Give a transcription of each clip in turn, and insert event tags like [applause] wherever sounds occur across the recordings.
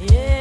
Yeah.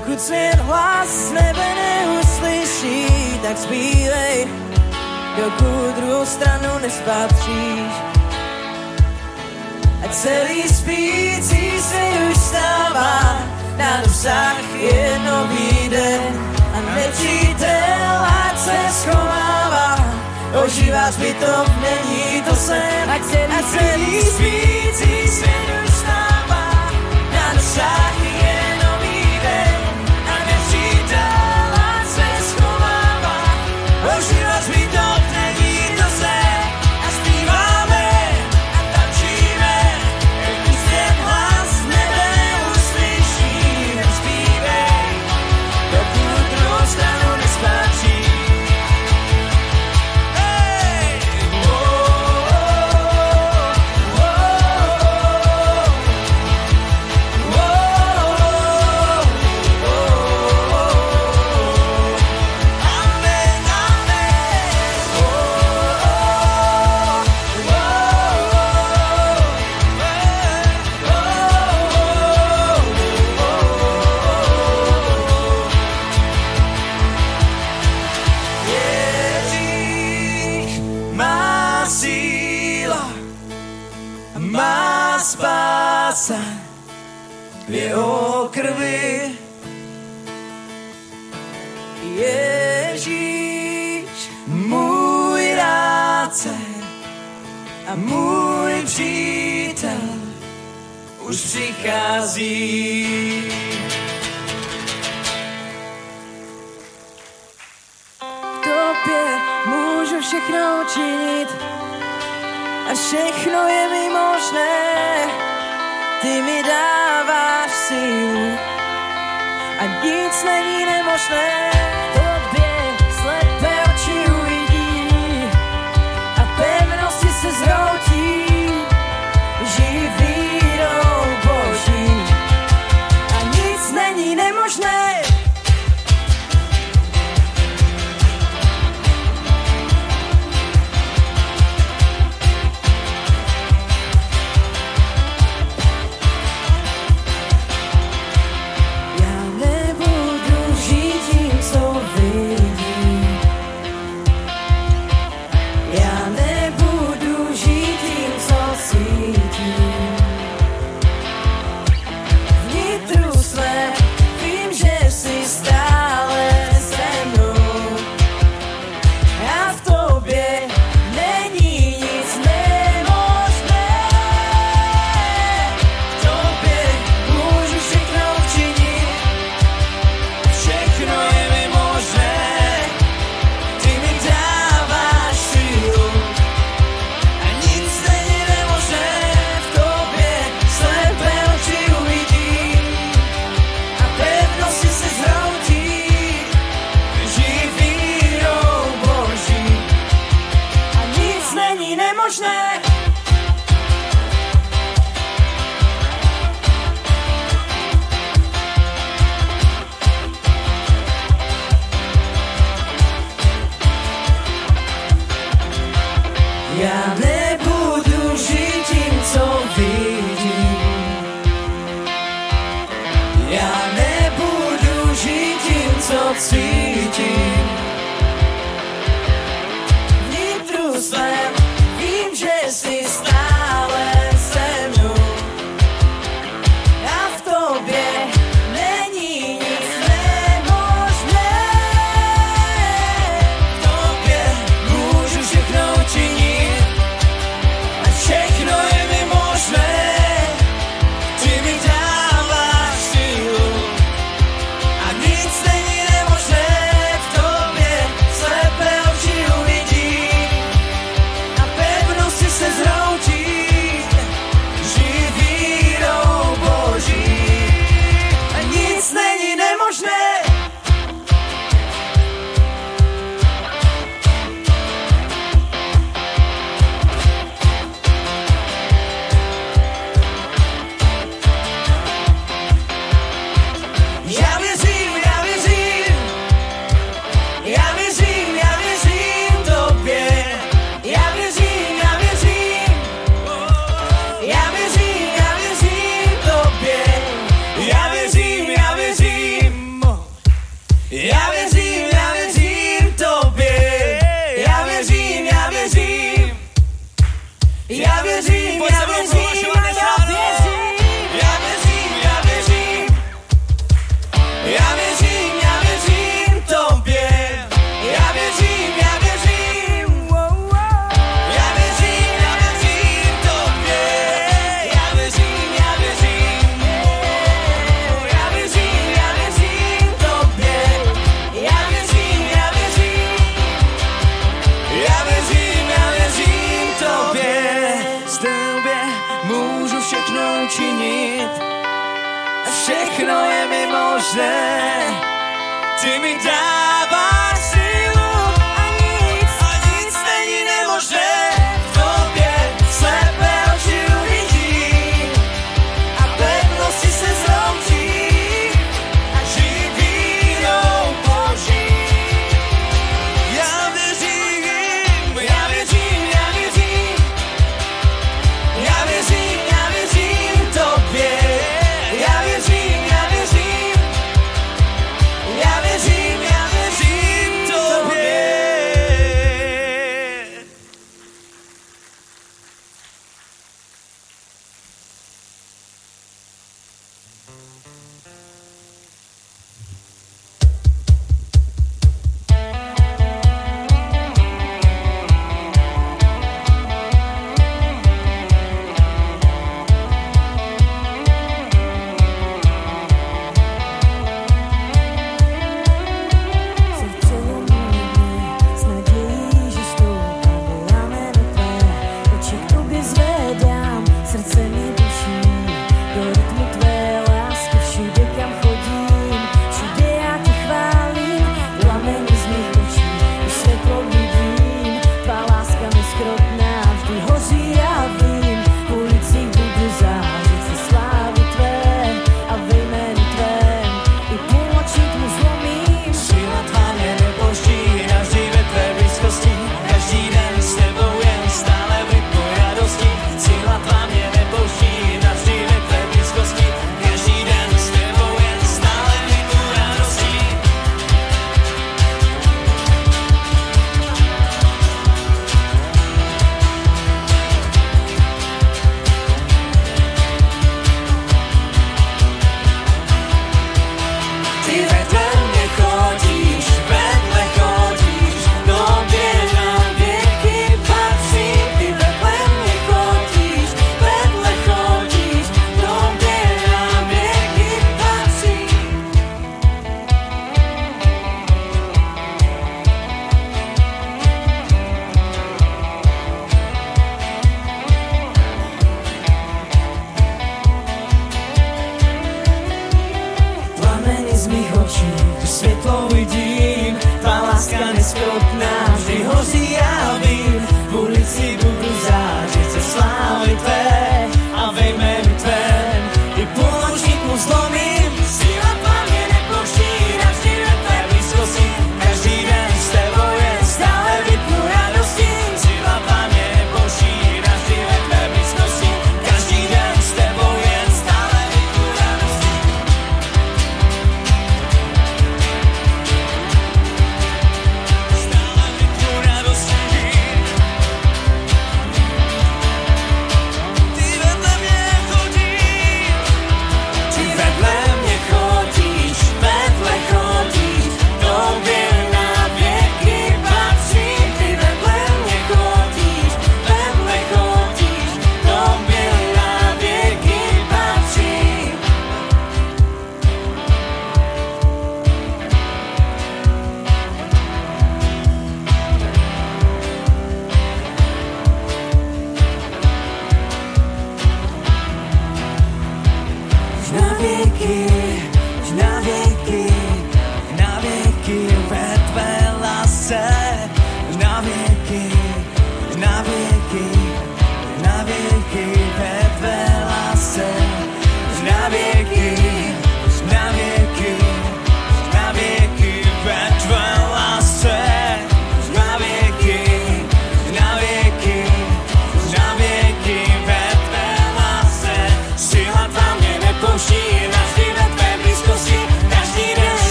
Pokud svět hlas nebe neuslyší, tak zpívej, dokud druhou stranu nespatříš. A celý spící se už stává, na dosah je nový den. A nepřítel, ať se schovává, ožívá zbytov, není to sen. A celý, a celý spící se už stává, na dosah je dáváš sílu a nic není nemožné.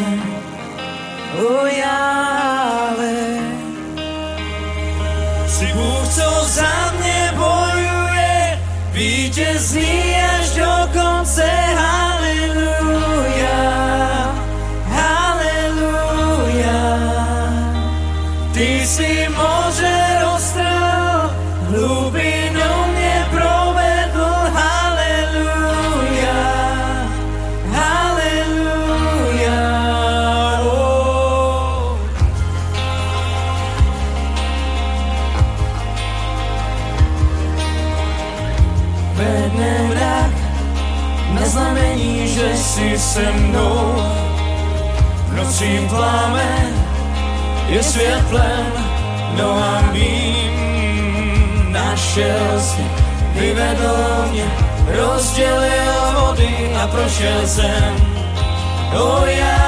Prošel rozdělil vody a prošel jsem. O Jáve,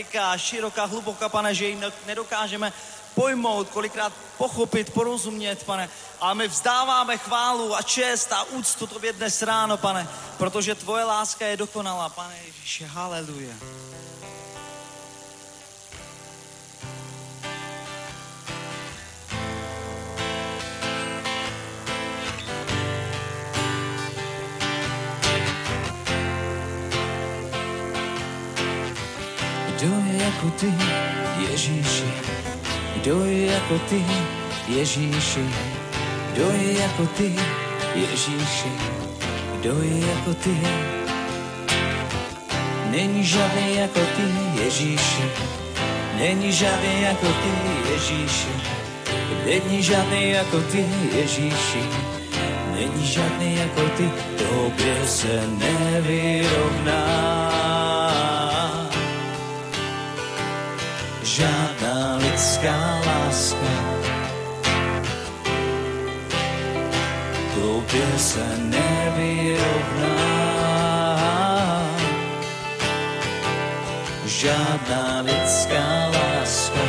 veliká, široká, hluboká, pane, že ji ne- nedokážeme pojmout, kolikrát pochopit, porozumět, pane. Ale my vzdáváme chválu a čest a úctu tobě dnes ráno, pane, protože tvoje láska je dokonalá, pane Ježíši, haleluja. Jako ty, Ježíši? Kdo je jako ty, Ježíši? Kdo je jako ty, Ježíši? Kdo je jako ty? Není žádný jako ty, Ježíši. Není žádný jako ty, Ježíši. Není žádný jako ty, Ježíši. Není žádný jako ty, tobě se nevyrovná. Žádná lidská láska. Tobě se nevyrovná. Žádná lidská láska.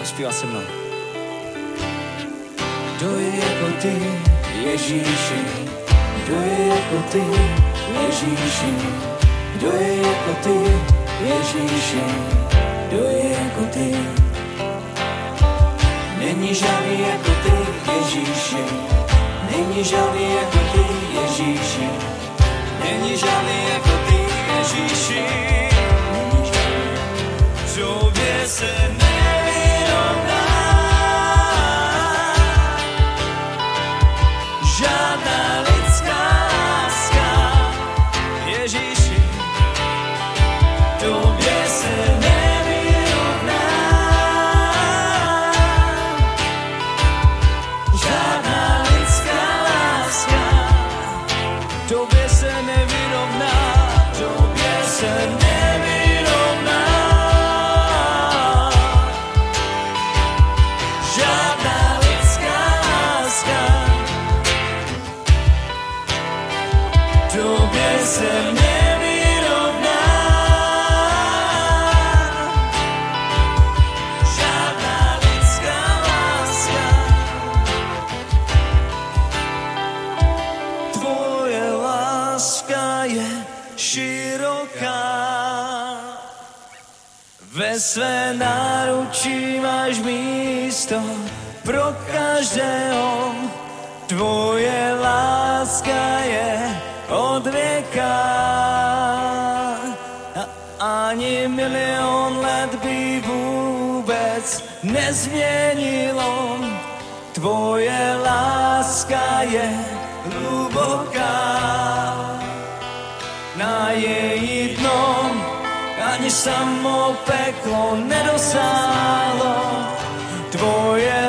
Pospívá se mnou. Kdo je jako ty, Ježíši? Kdo je jako ty, Ježíši? Kdo je jako ty, Ježíši? Kdo je jako ty? Není žádný jako ty, Ježíši. Není žádný jako ty, Ježíši. Není žádný jako ty, Ježíši. Tobě se nevyrovná. nezmienilo. Tvoje láska je hluboká. Na jej dno ani samo peklo nedosálo. Tvoje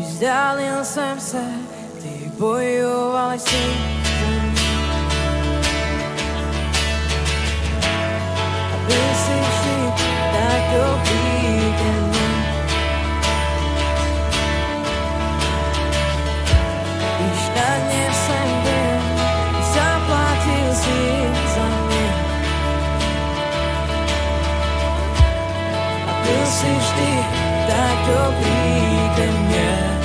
Když vzdálil jsem se, ty bojoval jsi. aby byl jsi tak dobrý ke mně. Když na ně jsem byl, zaplatil si za mě. aby si jsi vždy tak dobry ten nie.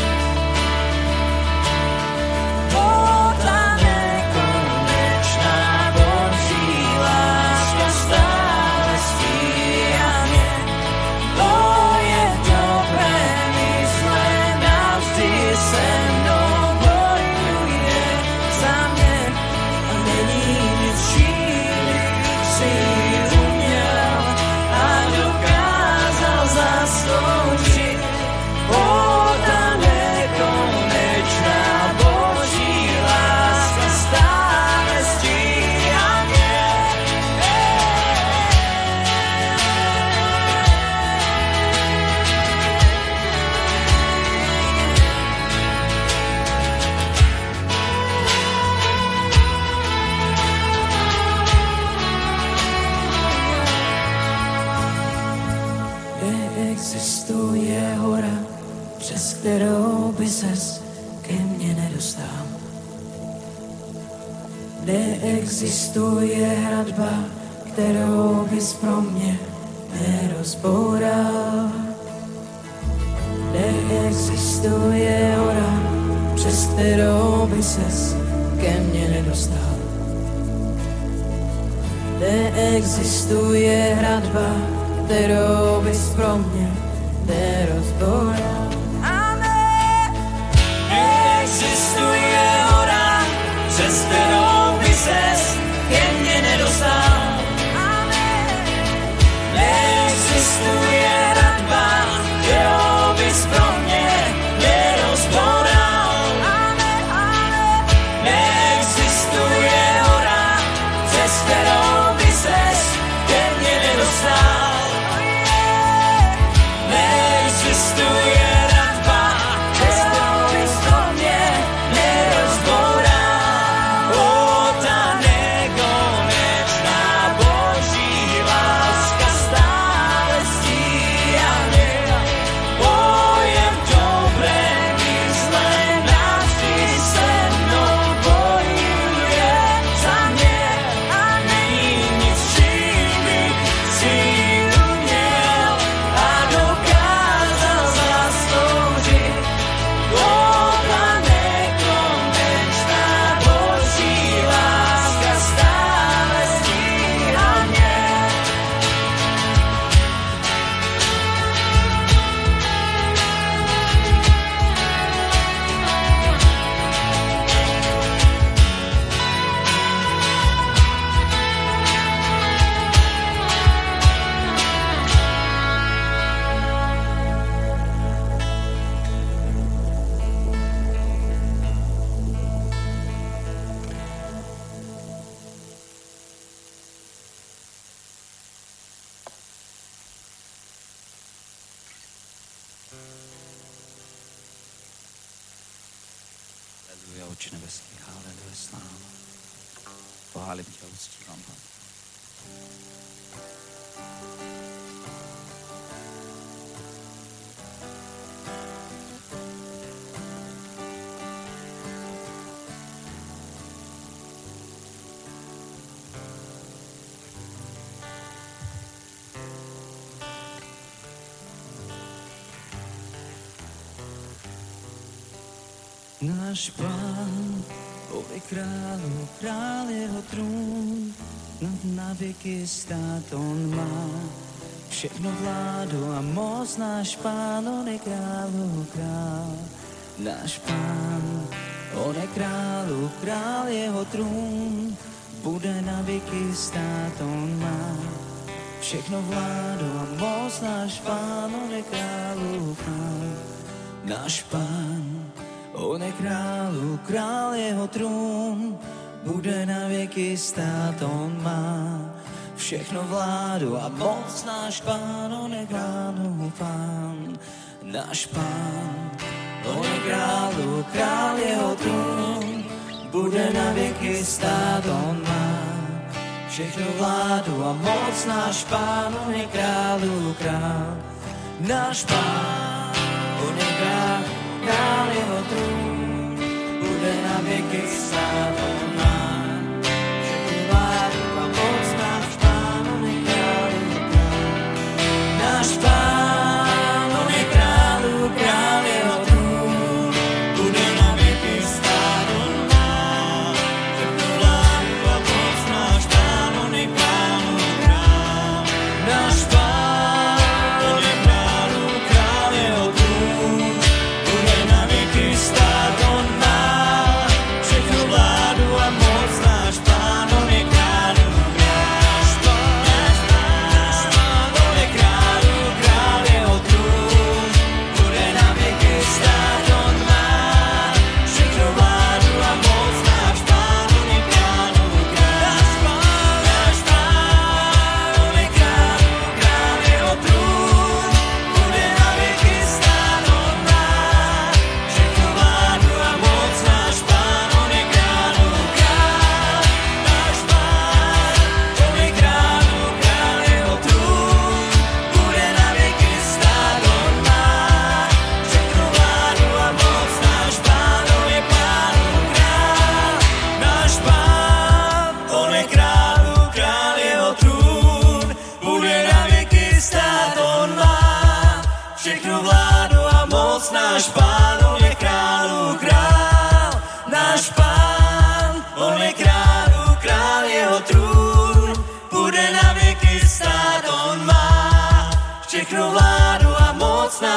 Neexistuje hradba, kterou bys pro mě nerozboural. Neexistuje hora, přes kterou by ses ke mně nedostal. Neexistuje hradba, kterou bys pro mě Oči nebeský, haleluja, sláva. Pochálím tě, uctívám, Pane. Náš pán, oj králu, král jeho trůn, nad na věky stát on má. Všechno vládu a moc náš pán, on je králu, král. Náš pán, on je králu, král jeho trůn, bude na věky stát on má. Všechno vládu a moc náš pán, on je králu, král. Náš pán, on je králu, král jeho trůn, bude na věky stát, on má všechno vládu a moc náš pán, on je králu, pán, náš pán, on je králu, král jeho trůn, bude na věky stát, on má všechno vládu a moc náš pán, on je králu, král, náš pán, on je král, král jeho trůn, bude na věky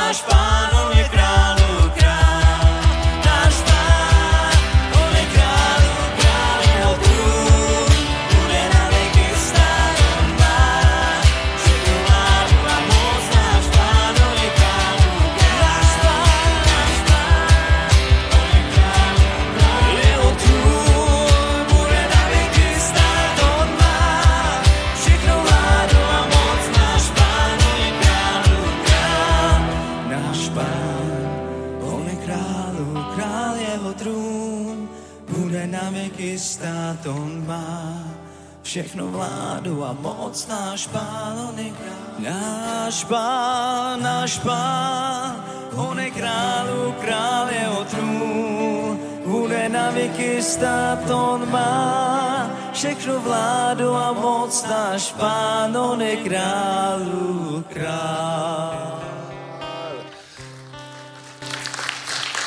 moc, všechno vládu a moc, náš pán, on je král. Náš pán, náš pán, on je králu král, jeho trůn bude na věky stát, on má všechno vládu a moc, náš pán, on je králu král.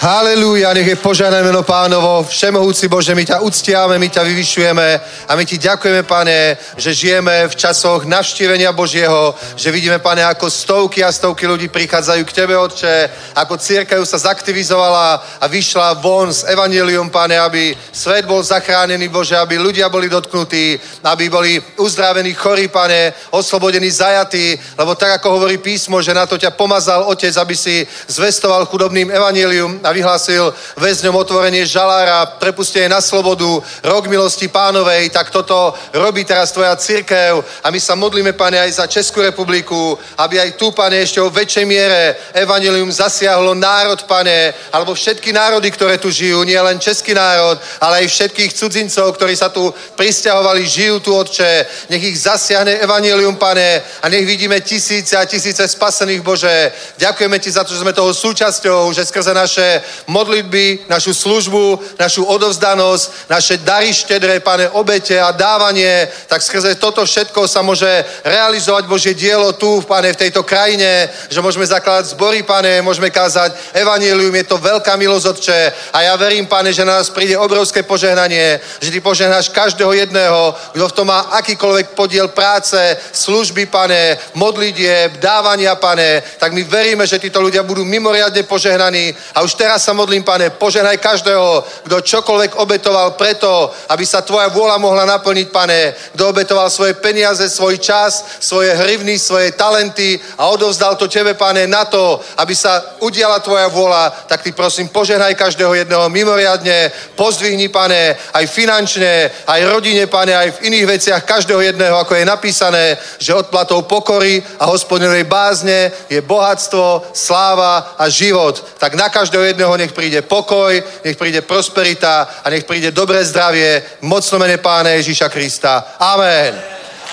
Halelúja, nech je požehnané meno pánovo. Všemohúci Bože, my ťa uctiame, my ťa vyvyšujeme a my ti ďakujeme, pane, že žijeme v časoch navštívenia Božieho, že vidíme, pane, ako stovky a stovky ľudí prichádzajú k Tebe, Otče, ako církev sa zaktivizovala a vyšla von s evanelium, pane, aby svet bol zachránený, Bože, aby ľudia boli dotknutí, aby boli uzdravení chorí, pane, oslobodení zajatí, lebo tak, ako hovorí písmo, že na to ťa pomazal Otec, aby si zvestoval chudobným evanelium vyhlásil väzňom otvorenie žalára, prepustenie na slobodu, rok milosti pánovej, tak toto robí teraz tvoja církev a my sa modlíme, pane, aj za Českú republiku, aby aj tu, pane, ešte o väčšej miere evanelium zasiahlo národ, pane, alebo všetky národy, ktoré tu žijú, nie len český národ, ale aj všetkých cudzincov, ktorí sa tu pristahovali, žijú tu, Otče. Nech ich zasiahne evanelium, pane, a nech vidíme tisíce a tisíce spasených, Bože. Ďakujeme ti za to, že sme toho súčasťou, že skrze naše modlitby, našu službu, našu odovzdanosť, naše dary štedré, pane, obete a dávanie, tak skrze toto všetko sa môže realizovať Božie dielo tu, pane, v tejto krajine, že môžeme zakladať zbory, pane, môžeme kázať evanelium, je to veľká milosť, Otče. A ja verím, pane, že na nás príde obrovské požehnanie, že ty požehnáš každého jedného, kto v tom má akýkoľvek podiel práce, služby, pane, modlitieb, dávania, pane, tak my veríme, že títo ľudia budú mimoriadne požehnaní. A už teraz sa modlím, pane, požehnaj každého, kto čokoľvek obetoval preto, aby sa tvoja vôľa mohla naplniť, pane, kto obetoval svoje peniaze, svoj čas, svoje hrivny, svoje talenty a odovzdal to tebe, pane, na to, aby sa udiala tvoja vôľa, tak ty prosím, požehnaj každého jedného mimoriadne, pozdvihni, pane, aj finančne, aj rodine, pane, aj v iných veciach každého jedného, ako je napísané, že odplatou pokory a hospodinovej bázne je bohatstvo, sláva a život. Tak na každého jedného nech príde pokoj, nech príde prosperita a nech príde dobré zdravie, mocno mene Pána Ježíša Krista. Amen.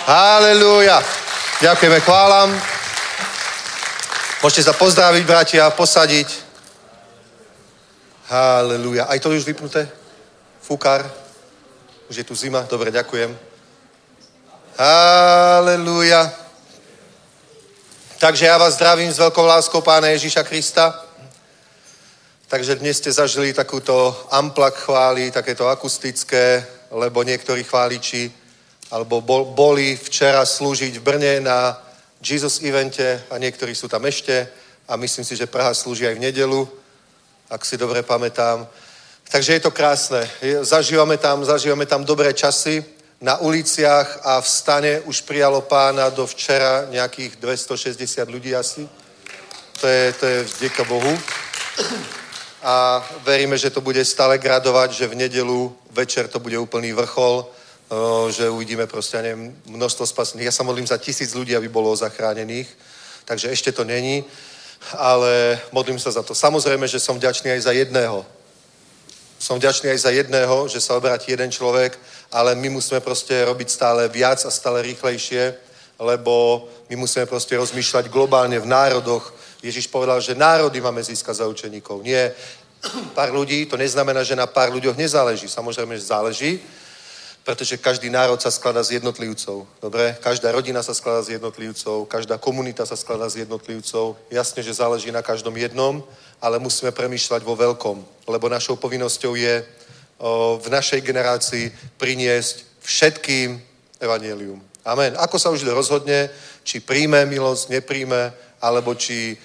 Halelúja. Ďakujeme, chválam. Môžete sa pozdraviť, bratia, posadiť. Halelúja. Aj to je už vypnuté? Fúkar? Už je tu zima? Dobre, ďakujem. Halelúja. Takže ja vás zdravím s veľkou láskou Pána Ježíša Krista. Takže dnes ste zažili takúto amplak chvály, takéto akustické, lebo niektorí chváliči alebo bol, boli včera slúžiť v Brne na Jesus evente a niektorí sú tam ešte a myslím si, že Praha slúži aj v nedelu, ak si dobre pamätám. Takže je to krásne. Zažívame tam, zažívame tam dobré časy. Na uliciach a v stane už prijalo pána do včera nejakých 260 ľudí asi. To je, to je vďaka Bohu. A veríme, že to bude stále gradovať, že v nedelu večer to bude úplný vrchol, o, že uvidíme proste, ja neviem, množstvo spasených. Ja sa modlím za tisíc ľudí, aby bolo zachránených, takže ešte to není, ale modlím sa za to. Samozrejme, že som vďačný aj za jedného. Som vďačný aj za jedného, že sa obráti jeden človek, ale my musíme proste robiť stále viac a stále rýchlejšie, lebo my musíme proste rozmýšľať globálne v národoch. Ježiš povedal, že národy máme získať za učeníkov. Nie pár ľudí, to neznamená, že na pár ľuďoch nezáleží. Samozrejme, že záleží, pretože každý národ sa skladá z jednotlivcov. Dobre? Každá rodina sa skladá z jednotlivcov, každá komunita sa skladá z jednotlivcov. Jasne, že záleží na každom jednom, ale musíme premýšľať vo veľkom, lebo našou povinnosťou je o, v našej generácii priniesť všetkým evanielium. Amen. Ako sa už rozhodne, či príjme milosť, nepríjme, alebo či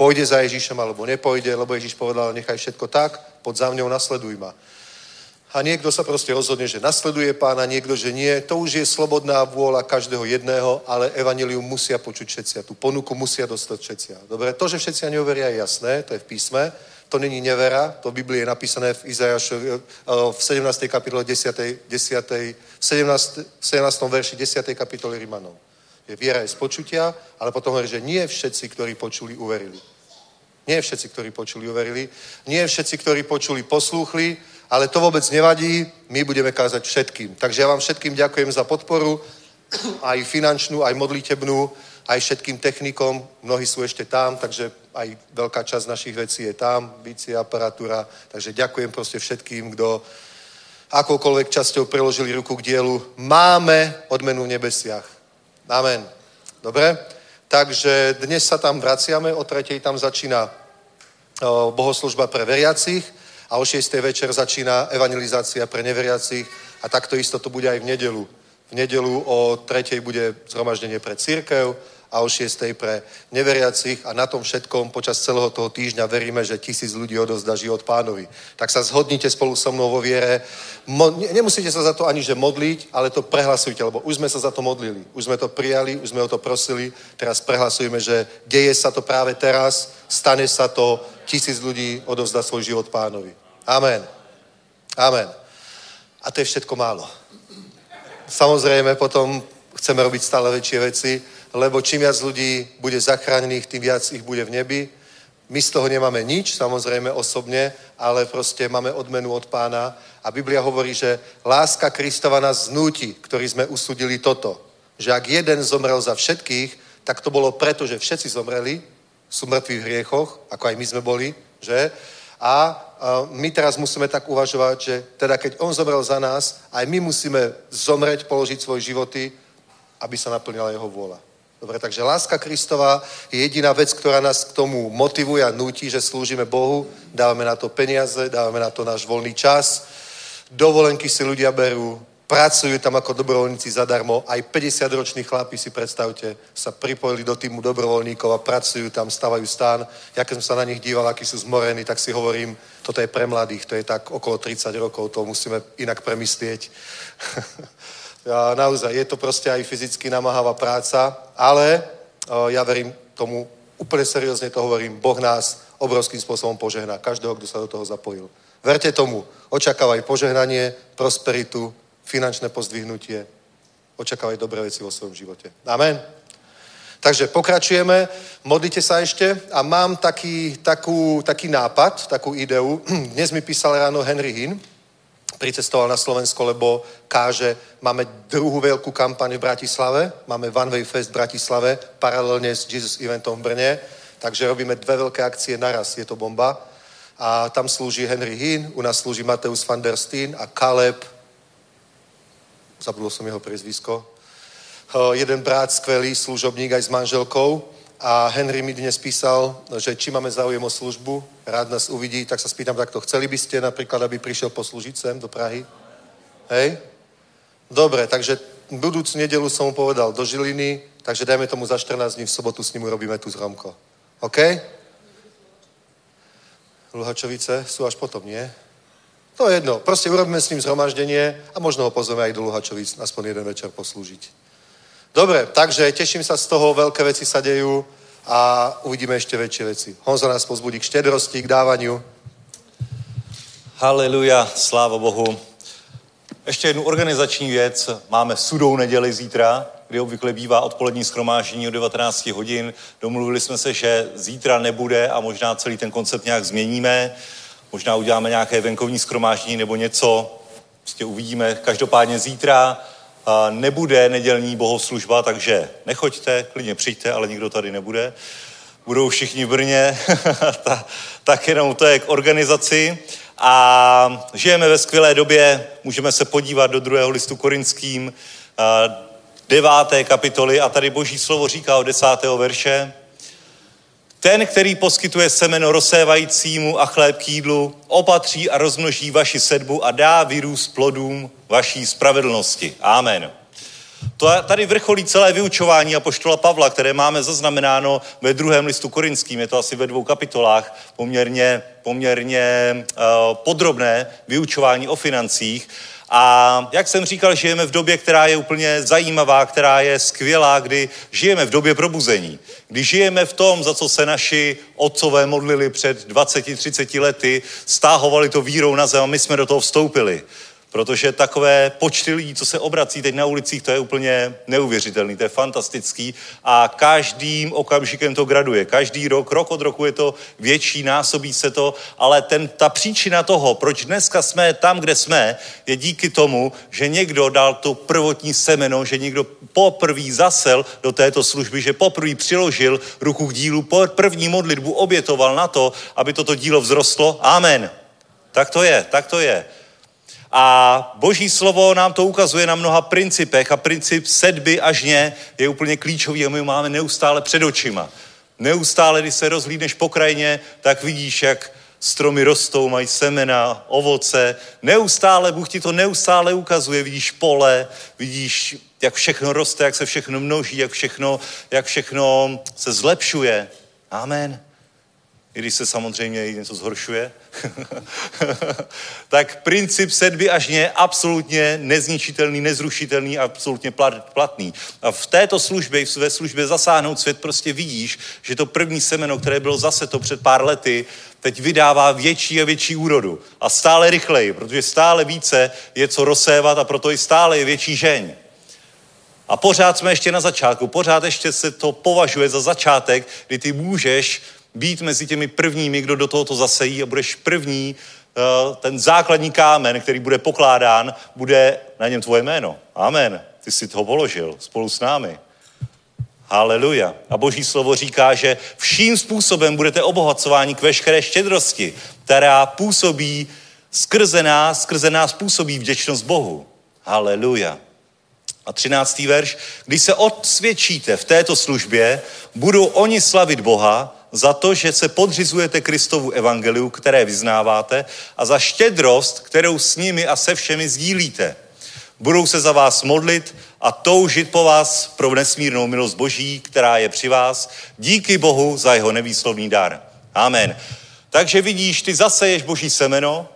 pôjde za Ježíšem, alebo nepôjde, lebo Ježíš povedal, nechaj všetko tak, pod za mňou nasleduj ma. A niekto sa proste rozhodne, že nasleduje pána, niekto, že nie. To už je slobodná vôľa každého jedného, ale evanilium musia počuť všetci a tú ponuku musia dostať všetci. Dobre, to, že všetci neuveria, je jasné, to je v písme. To není nevera, to v Biblii je napísané v Izajašovi eh, v 17. kapitole 10. 10. 17, 17. verši 10. kapitoly Rimanov. Je viera je z počutia, ale potom hovorí, že nie všetci, ktorí počuli, uverili. Nie všetci, ktorí počuli, uverili. Nie všetci, ktorí počuli, poslúchli, ale to vôbec nevadí, my budeme kázať všetkým. Takže ja vám všetkým ďakujem za podporu, aj finančnú, aj modlitebnú, aj všetkým technikom. Mnohí sú ešte tam, takže aj veľká časť našich vecí je tam, bicie, aparatúra. Takže ďakujem proste všetkým, kto akoukoľvek časťou preložili ruku k dielu. Máme odmenu v nebesiach. Amen. Dobre? Takže dnes sa tam vraciame, o tretej tam začína bohoslužba pre veriacich a o 6. večer začína evangelizácia pre neveriacich a takto isto to bude aj v nedelu. V nedelu o 3. bude zhromaždenie pre církev a o 6. pre neveriacich a na tom všetkom počas celého toho týždňa veríme, že tisíc ľudí odozdá život pánovi. Tak sa zhodnite spolu so mnou vo viere. Mo- nemusíte sa za to ani že modliť, ale to prehlasujte, lebo už sme sa za to modlili. Už sme to prijali, už sme o to prosili. Teraz prehlasujeme, že deje sa to práve teraz, stane sa to, tisíc ľudí odovzdá svoj život pánovi. Amen. Amen. A to je všetko málo. Samozrejme, potom chceme robiť stále väčšie veci, lebo čím viac ľudí bude zachránených, tým viac ich bude v nebi. My z toho nemáme nič, samozrejme osobne, ale proste máme odmenu od pána. A Biblia hovorí, že láska Kristova nás znúti, ktorí sme usudili toto. Že ak jeden zomrel za všetkých, tak to bolo preto, že všetci zomreli, sú mŕtvi v hriechoch, ako aj my sme boli, že? A, a my teraz musíme tak uvažovať, že teda keď on zomrel za nás, aj my musíme zomreť, položiť svoje životy, aby sa naplnila jeho vôľa. Dobre, takže láska Kristova je jediná vec, ktorá nás k tomu motivuje a nutí, že slúžime Bohu, dávame na to peniaze, dávame na to náš voľný čas, dovolenky si ľudia berú, pracujú tam ako dobrovoľníci zadarmo. Aj 50-roční chlapi, si predstavte, sa pripojili do týmu dobrovoľníkov a pracujú tam, stavajú stán. Ja keď som sa na nich díval, akí sú zmorení, tak si hovorím, toto je pre mladých, to je tak okolo 30 rokov, to musíme inak premyslieť. [laughs] ja, naozaj, je to proste aj fyzicky namáhavá práca, ale o, ja verím tomu, úplne seriózne to hovorím, Boh nás obrovským spôsobom požehná, každého, kto sa do toho zapojil. Verte tomu, očakávaj požehnanie, prosperitu, finančné pozdvihnutie, očakávaj dobré veci vo svojom živote. Amen. Takže pokračujeme, modlite sa ešte a mám taký, takú, taký nápad, takú ideu. [clears throat] Dnes mi písal ráno Henry Hinn, pricestoval na Slovensko, lebo káže, máme druhú veľkú kampaň v Bratislave, máme One Way Fest v Bratislave, paralelne s Jesus Eventom v Brne, takže robíme dve veľké akcie naraz, je to bomba. A tam slúži Henry Hinn, u nás slúži Mateus van der Steen a Caleb zabudol som jeho priezvisko, jeden brat, skvelý služobník aj s manželkou a Henry mi dnes písal, že či máme záujem o službu, rád nás uvidí, tak sa spýtam takto, chceli by ste napríklad, aby prišiel poslúžiť sem do Prahy? Hej? Dobre, takže budúcu nedelu som mu povedal do Žiliny, takže dajme tomu za 14 dní v sobotu s ním urobíme tu zhromko. OK? Luhačovice sú až potom, nie? To je jedno. Proste urobíme s ním zhromaždenie a možno ho pozveme aj do Luhačovic aspoň jeden večer poslúžiť. Dobre, takže teším sa z toho, veľké veci sa dejú a uvidíme ešte väčšie veci. Honzo nás pozbudí k štedrosti, k dávaniu. Haleluja, sláva Bohu. Ještě jednu organizační věc. Máme sudou neděli zítra, kdy obvykle bývá odpolední schromáždění o 19 hodin. Domluvili jsme se, že zítra nebude a možná celý ten koncept nějak změníme. Možná uděláme nějaké venkovní skromáždění nebo něco, prostě uvidíme. Každopádně zítra nebude nedělní bohoslužba, takže nechoďte, klidně přijďte, ale nikdo tady nebude. Budou všichni v Brně, [laughs] tak jenom to je k organizaci. A žijeme ve skvělé době, můžeme se podívat do druhého listu korinským, deváté kapitoly a tady boží slovo říká o desátého verše. Ten, který poskytuje semeno rozsévajícímu a chléb k jídlu, opatří a rozmnoží vaši sedbu a dá vyrůst plodům vaší spravedlnosti. Amen. To tady vrcholí celé vyučování apoštola Pavla, které máme zaznamenáno ve druhém listu korinským, je to asi ve dvou kapitolách, poměrně, poměrně uh, podrobné vyučování o financích. A jak jsem říkal, žijeme v době, která je úplně zajímavá, která je skvělá, kdy žijeme v době probuzení. Kdy žijeme v tom, za co se naši otcové modlili před 20-30 lety, stáhovali to vírou na zem a my jsme do toho vstoupili. Protože takové počty lidí, co se obrací teď na ulicích, to je úplně neuvěřitelný, to je fantastický a každým okamžikem to graduje. Každý rok, rok od roku je to větší, násobí se to, ale ten, ta příčina toho, proč dneska jsme tam, kde jsme, je díky tomu, že někdo dal to prvotní semeno, že někdo poprvé zasel do této služby, že poprvé přiložil ruku k dílu, první modlitbu obětoval na to, aby toto dílo vzrostlo. Amen. Tak to je, tak to je. A boží slovo nám to ukazuje na mnoha principech a princip sedby a žně je úplně klíčový a my ho máme neustále před očima. Neustále, když se rozhlídneš po krajině, tak vidíš, jak stromy rostou, mají semena, ovoce. Neustále, Bůh ti to neustále ukazuje. Vidíš pole, vidíš, jak všechno roste, jak se všechno množí, jak všechno, jak všechno se zlepšuje. Amen i když se samozřejmě něco zhoršuje, [laughs] tak princip sedby až je absolutně nezničitelný, nezrušitelný, absolutně platný. A v této službě, ve službě zasáhnout svět prostě vidíš, že to první semeno, které bylo zase to před pár lety, teď vydává větší a větší úrodu. A stále rychleji, protože stále více je co rozsévat a proto i stále je větší žeň. A pořád jsme ještě na začátku, pořád ještě se to považuje za začátek, kdy ty můžeš být mezi těmi prvními, kdo do tohoto zasejí a budeš první, eh, ten základní kámen, který bude pokládán, bude na něm tvoje jméno. Amen. Ty jsi toho položil spolu s námi. Haleluja. A boží slovo říká, že vším způsobem budete obohacováni k veškeré štědrosti, která působí skrze nás, skrze nás působí vděčnost Bohu. Haleluja. A třináctý verš. Když se odsvědčíte v této službě, budou oni slavit Boha za to, že se podřizujete Kristovu evangeliu, které vyznáváte, a za štědrost, kterou s nimi a se všemi sdílíte. Budou se za vás modlit a toužit po vás pro nesmírnou milost Boží, která je při vás. Díky Bohu za jeho nevýslovný dar. Amen. Takže vidíš, ty zaseješ Boží semeno,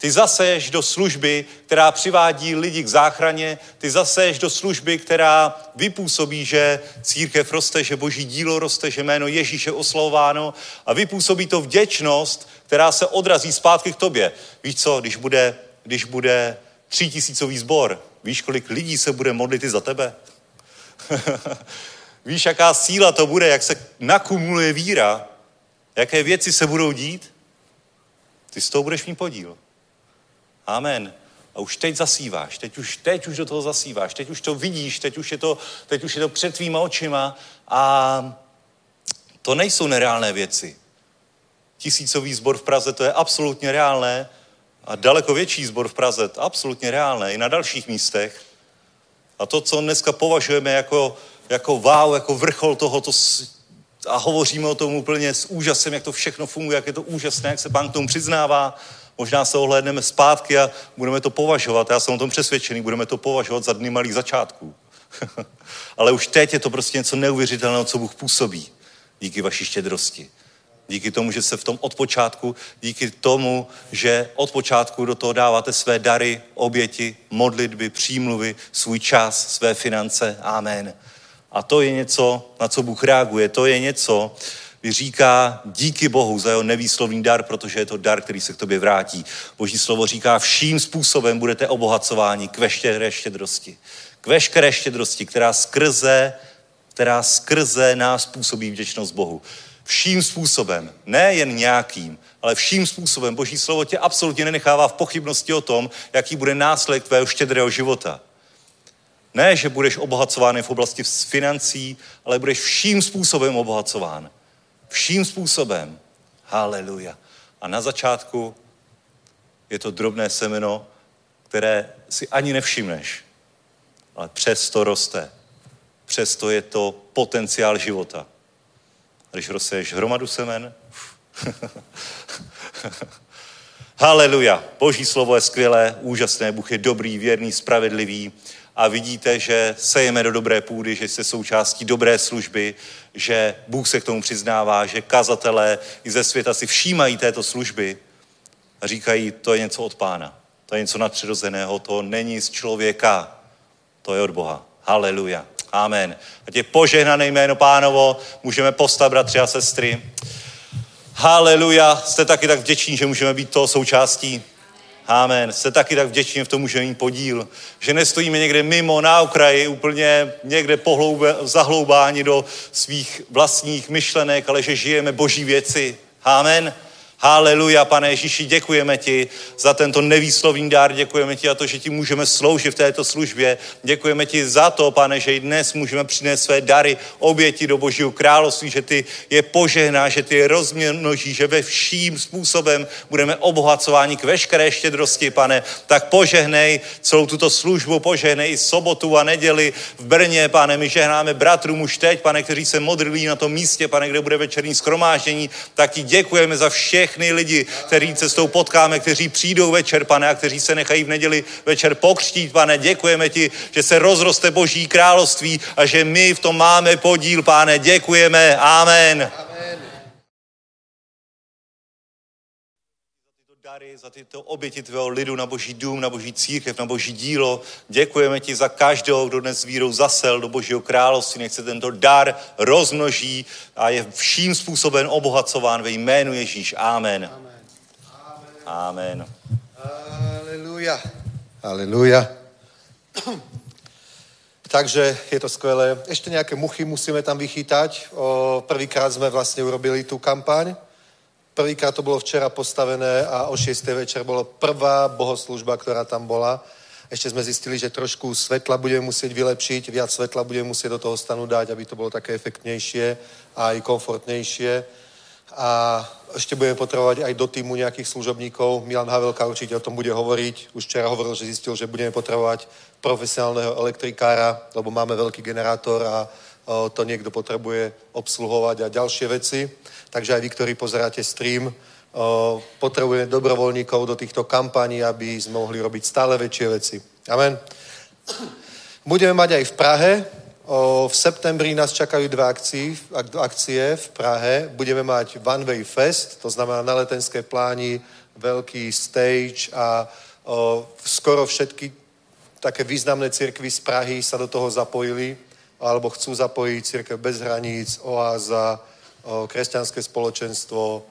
ty zaseješ do služby, která přivádí lidi k záchraně, ty zaseješ do služby, která vypůsobí, že církev roste, že boží dílo roste, že jméno Ježíše oslovováno a vypůsobí to vděčnost, která se odrazí zpátky k tobě. Víš co, když bude, když bude třítisícový sbor, víš, kolik lidí se bude modlit i za tebe? [laughs] víš, jaká síla to bude, jak se nakumuluje víra, jaké věci se budou dít? Ty z toho budeš mít podíl. Amen. A už teď zasíváš, teď už, teď už do toho zasíváš, teď už to vidíš, teď už je to, teď už je to před tvýma očima a to nejsou nereálné věci. Tisícový sbor v Praze, to je absolutně reálné a daleko větší sbor v Praze, to absolutně reálné i na dalších místech. A to, co dneska považujeme jako, jako wow, jako vrchol toho, to, a hovoříme o tom úplně s úžasem, jak to všechno funguje, jak je to úžasné, jak se pán k tomu přiznává, Možná se ohlédneme zpátky a budeme to považovat, já jsem o tom přesvědčený, budeme to považovat za dny malých začátků. [laughs] Ale už teď je to prostě něco neuvěřitelného, co Bůh působí. Díky vaší štědrosti. Díky tomu, že se v tom od počátku, díky tomu, že od počátku do toho dáváte své dary, oběti, modlitby, přímluvy, svůj čas, své finance. Amen. A to je něco, na co Bůh reaguje. To je něco, kdy říká díky Bohu za jeho nevýslovný dar, protože je to dar, který se k tobě vrátí. Boží slovo říká, vším způsobem budete obohacováni k veškeré štědrosti. K veškeré štědrosti, která skrze, která skrze nás působí vděčnost Bohu. Vším způsobem, ne jen nějakým, ale vším způsobem. Boží slovo tě absolutně nenechává v pochybnosti o tom, jaký bude následek tvého štědrého života. Ne, že budeš obohacován v oblasti financí, ale budeš vším způsobem obohacován. Vším způsobem. Haleluja. A na začátku je to drobné semeno, které si ani nevšimneš, ale přesto roste. Přesto je to potenciál života. Když rozseješ hromadu semen, [laughs] Haleluja. Boží slovo je skvělé, úžasné, Bůh je dobrý, věrný, spravedlivý a vidíte, že sejeme do dobré půdy, že jste součástí dobré služby, že Bůh se k tomu přiznává, že kazatelé i ze světa si všímají této služby a říkají, to je něco od pána, to je něco nadpřirozeného, to není z člověka, to je od Boha. Haleluja. Amen. Ať je požehnané jméno pánovo, můžeme postavit bratři a sestry. Haleluja. Jste taky tak vděční, že můžeme být toho součástí. Amen. Jste taky tak vděční, že v tom můžeme mít podíl. Že nestojíme někde mimo, na okraji, úplně někde pohloube, zahloubáni do svých vlastních myšlenek, ale že žijeme boží věci. Amen. Haleluja, pane Ježíši, děkujeme ti za tento nevýslovný dár, děkujeme ti za to, že ti můžeme sloužit v této službě. Děkujeme ti za to, pane, že i dnes můžeme přinést své dary, oběti do Božího království, že ty je požehná, že ty je rozmnoží, že ve vším způsobem budeme obohacováni k veškeré štědrosti, pane. Tak požehnej celou tuto službu, požehnej i sobotu a neděli v Brně, pane. My žehnáme bratrům už teď, pane, kteří se modlí na tom místě, pane, kde bude večerní schromáždění, tak ti děkujeme za všechny lidi, který cestou potkáme, kteří přijdou večer, pane, a kteří se nechají v neděli večer pokřtít, pane. Děkujeme ti, že se rozroste Boží království a že my v tom máme podíl, pane. Děkujeme. Amen. dary, za tyto oběti tvého lidu na boží dům, na boží církev, na boží dílo. Děkujeme ti za každého, kdo dnes vírou zasel do božího království. Nech se tento dar rozmnoží a je vším způsobem obohacován ve jménu Ježíš. Amen. Amen. Aleluja. Aleluja. Takže je to skvelé. Ešte nejaké muchy musíme tam vychytať. O, Prvýkrát sme vlastne urobili tú kampaň. Prvýkrát to bolo včera postavené a o 6. večer bolo prvá bohoslužba, ktorá tam bola. Ešte sme zistili, že trošku svetla budeme musieť vylepšiť, viac svetla budeme musieť do toho stanu dať, aby to bolo také efektnejšie a aj komfortnejšie. A ešte budeme potrebovať aj do týmu nejakých služobníkov. Milan Havelka určite o tom bude hovoriť. Už včera hovoril, že zistil, že budeme potrebovať profesionálneho elektrikára, lebo máme veľký generátor a to niekto potrebuje obsluhovať a ďalšie veci. Takže aj vy, ktorí pozeráte stream, o, potrebujeme dobrovoľníkov do týchto kampaní, aby sme mohli robiť stále väčšie veci. Amen. Budeme mať aj v Prahe. V septembri nás čakajú dve akcie, ak- akcie v Prahe. Budeme mať One Way Fest, to znamená na letenské pláni, veľký stage a skoro všetky také významné cirkvy z Prahy sa do toho zapojili, alebo chcú zapojiť Církev bez hraníc, Oáza, kresťanské spoločenstvo,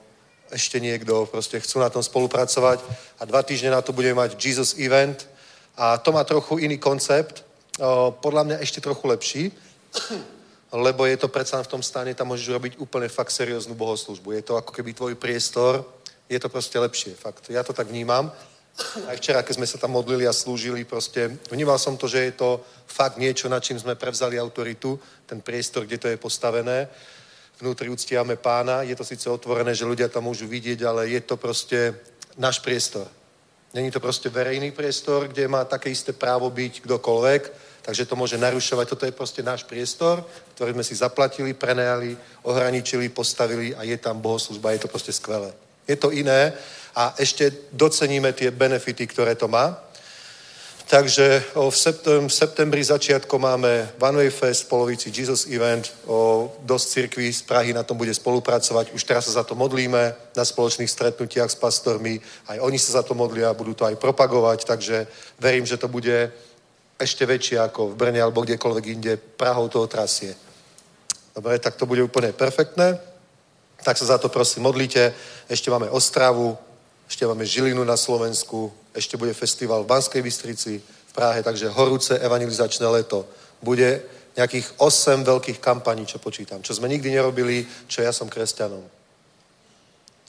ešte niekto, proste chcú na tom spolupracovať a dva týždne na to budeme mať Jesus Event a to má trochu iný koncept, podľa mňa ešte trochu lepší, lebo je to predsa v tom stane, tam môžeš robiť úplne fakt serióznu bohoslužbu. Je to ako keby tvoj priestor, je to proste lepšie, fakt. Ja to tak vnímam. Aj včera, keď sme sa tam modlili a slúžili, proste vnímal som to, že je to fakt niečo, nad čím sme prevzali autoritu, ten priestor, kde to je postavené. Vnútri uctiame pána, je to síce otvorené, že ľudia tam môžu vidieť, ale je to proste náš priestor. Není to proste verejný priestor, kde má také isté právo byť kdokoľvek, takže to môže narušovať. Toto je proste náš priestor, ktorý sme si zaplatili, prenajali, ohraničili, postavili a je tam bohoslužba, je to proste skvelé. Je to iné a ešte doceníme tie benefity, ktoré to má. Takže v, septem, v septembri začiatko máme One Fest, v polovici Jesus Event, o, dosť cirkví z Prahy na tom bude spolupracovať. Už teraz sa za to modlíme na spoločných stretnutiach s pastormi. Aj oni sa za to modlia budú to aj propagovať, takže verím, že to bude ešte väčšie ako v Brne alebo kdekoľvek inde. Prahou toho trasie. Dobre, tak to bude úplne perfektné. Tak sa za to prosím modlite. Ešte máme Ostravu, ešte máme Žilinu na Slovensku, ešte bude festival v Banskej Bystrici, v Prahe, takže horúce evangelizačné leto. Bude nejakých 8 veľkých kampaní, čo počítam, čo sme nikdy nerobili, čo ja som kresťanom.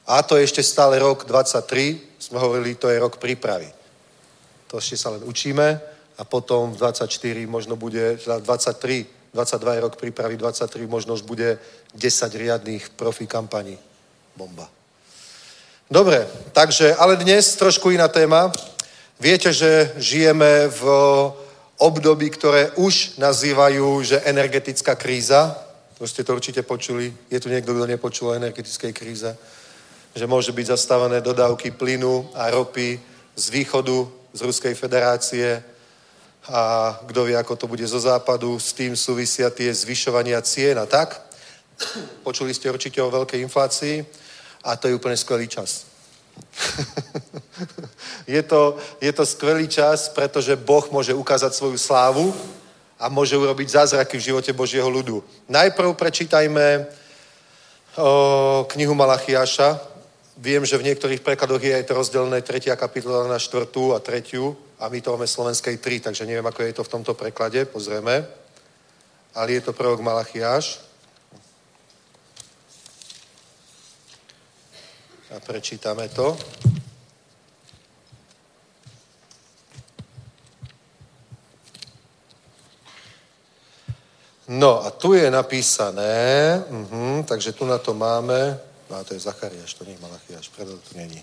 A to je ešte stále rok 23, sme hovorili, to je rok prípravy. To ešte sa len učíme a potom v 24 možno bude, teda 23, 22 je rok prípravy, 23 možno už bude 10 riadných profi kampaní. Bomba. Dobre, takže, ale dnes trošku iná téma. Viete, že žijeme v období, ktoré už nazývajú, že energetická kríza. Už ste to určite počuli. Je tu niekto, kto nepočul o energetickej kríze? Že môže byť zastavené dodávky plynu a ropy z východu, z Ruskej federácie a kto vie, ako to bude zo západu. S tým súvisia tie zvyšovania cien a tak. Počuli ste určite o veľkej inflácii a to je úplne skvelý čas. [laughs] je, to, je to skvelý čas, pretože Boh môže ukázať svoju slávu a môže urobiť zázraky v živote Božieho ľudu. Najprv prečítajme o, knihu Malachiáša. Viem, že v niektorých prekladoch je aj to rozdelené 3. kapitola na 4. a 3. a my to máme slovenskej 3, takže neviem, ako je to v tomto preklade, pozrieme. Ale je to prvok Malachiáš. A prečítame to. No a tu je napísané, uh-huh, takže tu na to máme, no a to je Zachariáš, to nie je Malachiáš, preto to není.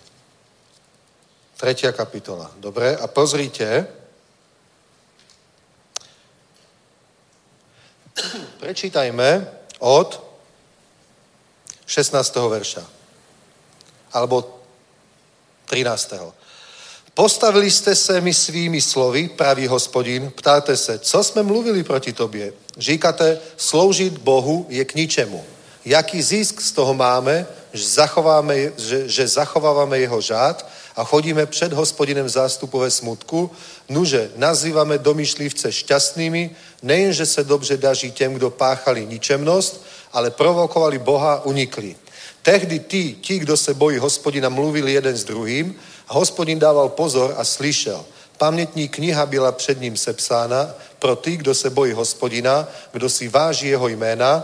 Tretia kapitola, dobre, a pozrite, prečítajme od 16. verša, alebo 13. Postavili jste se mi svými slovy, pravý hospodin, ptáte se, co jsme mluvili proti tobě? Říkáte, sloužit Bohu je k ničemu. Jaký zisk z toho máme, že, zachováme, že, že zachováváme jeho žád a chodíme před hospodinem zástupu smutku, nuže nazývame domyšlivce šťastnými, nejenže se dobře daží těm, kdo páchali ničemnost, ale provokovali Boha unikli. Tehdy tí, tí, kdo se bojí hospodina, mluvili jeden s druhým a hospodin dával pozor a slyšel. Pamětní kniha byla před ním sepsána pro ty, kdo se bojí hospodina, kdo si váží jeho jména,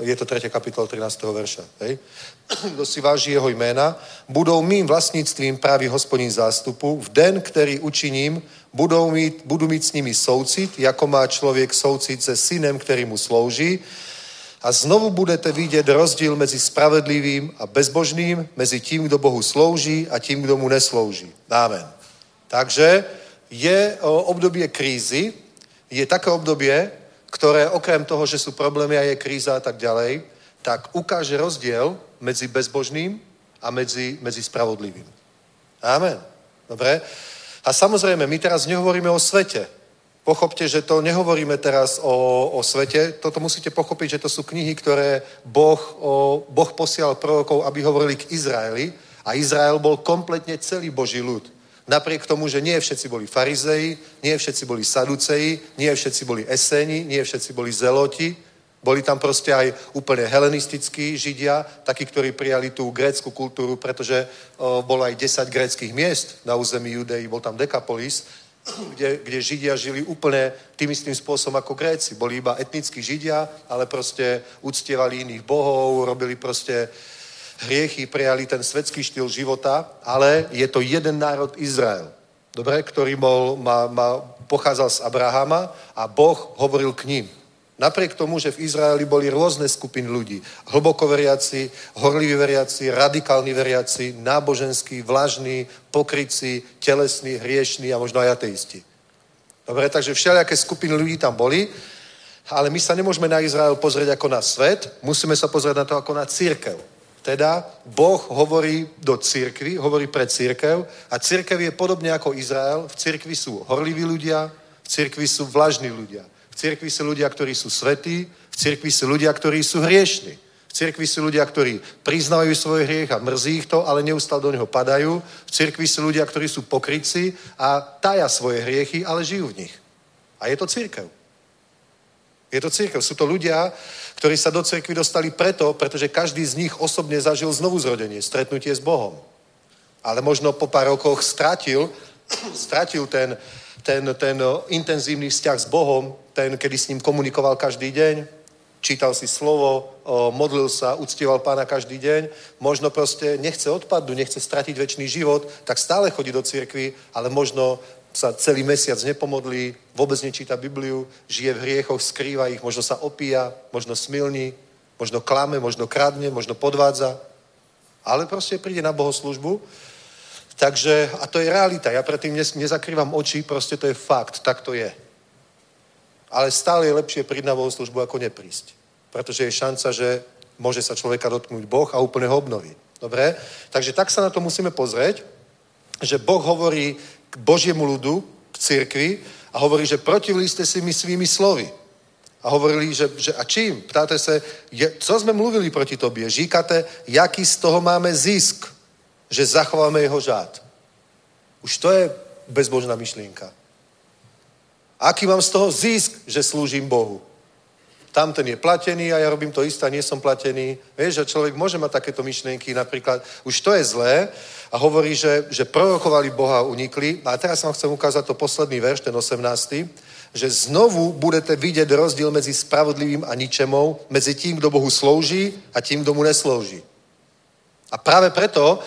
je to 3. kapitola 13. verša, hej? [clears throat] kdo si váží jeho jména, budou mým vlastnictvím právě hospodin zástupu, v den, který učiním, budou mít, budu mít s nimi soucit, jako má člověk soucit se synem, který mu slouží, a znovu budete vidět rozdíl mezi spravedlivým a bezbožným, mezi tím, kdo Bohu slouží a tím, kdo mu neslouží. Amen. Takže je obdobie krízy, je také obdobie, ktoré okrem toho, že sú problémy a je kríza a tak ďalej, tak ukáže rozdiel medzi bezbožným a medzi, medzi spravodlivým. Amen. Dobre? A samozrejme, my teraz nehovoríme o svete. Pochopte, že to nehovoríme teraz o, o svete, toto musíte pochopiť, že to sú knihy, ktoré boh, o, boh posial prorokov, aby hovorili k Izraeli. A Izrael bol kompletne celý Boží ľud. Napriek tomu, že nie všetci boli farizeji, nie všetci boli saduceji, nie všetci boli eseni, nie všetci boli zeloti, boli tam proste aj úplne helenistickí židia, takí, ktorí prijali tú grécku kultúru, pretože o, bolo aj 10 gréckých miest na území Judei, bol tam Dekapolis, kde, kde Židia žili úplne tým istým spôsobom ako Gréci. Boli iba etnickí Židia, ale proste uctievali iných bohov, robili proste hriechy, prijali ten svetský štýl života, ale je to jeden národ Izrael, dobre, ktorý bol, ma, ma, pochádzal z Abrahama a Boh hovoril k ním. Napriek tomu, že v Izraeli boli rôzne skupiny ľudí. Hlboko veriaci, horliví veriaci, radikálni veriaci, náboženskí, vlažní, pokryci, telesní, hriešní a možno aj ateisti. Dobre, takže všelijaké skupiny ľudí tam boli, ale my sa nemôžeme na Izrael pozrieť ako na svet, musíme sa pozrieť na to ako na církev. Teda Boh hovorí do církvy, hovorí pre církev a církev je podobne ako Izrael. V církvi sú horliví ľudia, v církvi sú vlažní ľudia. V cirkvi sú ľudia, ktorí sú svetí, v cirkvi sú ľudia, ktorí sú hriešni. V cirkvi sú ľudia, ktorí priznávajú svoj hriech a mrzí ich to, ale neustále do neho padajú. V cirkvi sú ľudia, ktorí sú pokryci a taja svoje hriechy, ale žijú v nich. A je to církev. Je to církev. Sú to ľudia, ktorí sa do cirkvi dostali preto, pretože každý z nich osobne zažil znovu zrodenie, stretnutie s Bohom. Ale možno po pár rokoch stratil, [clears throat] stratil ten, ten, ten intenzívny vzťah s Bohom, ten, kedy s ním komunikoval každý deň, čítal si slovo, modlil sa, uctieval pána každý deň, možno proste nechce odpadnúť, nechce stratiť väčší život, tak stále chodí do cirkvi, ale možno sa celý mesiac nepomodlí, vôbec nečíta Bibliu, žije v hriechoch, skrýva ich, možno sa opíja, možno smilní, možno klame, možno kradne, možno podvádza, ale proste príde na bohoslužbu. Takže, a to je realita, ja predtým nezakrývam oči, proste to je fakt, tak to je ale stále je lepšie prísť na bohoslužbu, ako neprísť. pretože je šanca, že môže sa človeka dotknúť Boh a úplne ho obnoví. Dobre? Takže tak sa na to musíme pozrieť, že Boh hovorí k Božiemu ľudu, k cirkvi a hovorí, že protivili ste si mi svými slovy. A hovorili, že, že a čím? Ptáte se, je, co sme mluvili proti tobie? Říkate, jaký z toho máme zisk, že zachováme jeho žád. Už to je bezbožná myšlienka. Aký mám z toho zisk, že slúžim Bohu? Tamten je platený a ja robím to isté nie som platený. Vieš, že človek môže mať takéto myšlienky, napríklad, už to je zlé a hovorí, že, že prorokovali Boha a unikli. A teraz vám chcem ukázať to posledný verš, ten 18 že znovu budete vidieť rozdiel medzi spravodlivým a ničemou, medzi tím, kdo Bohu slouží a tím, kdo mu neslouží. A práve preto,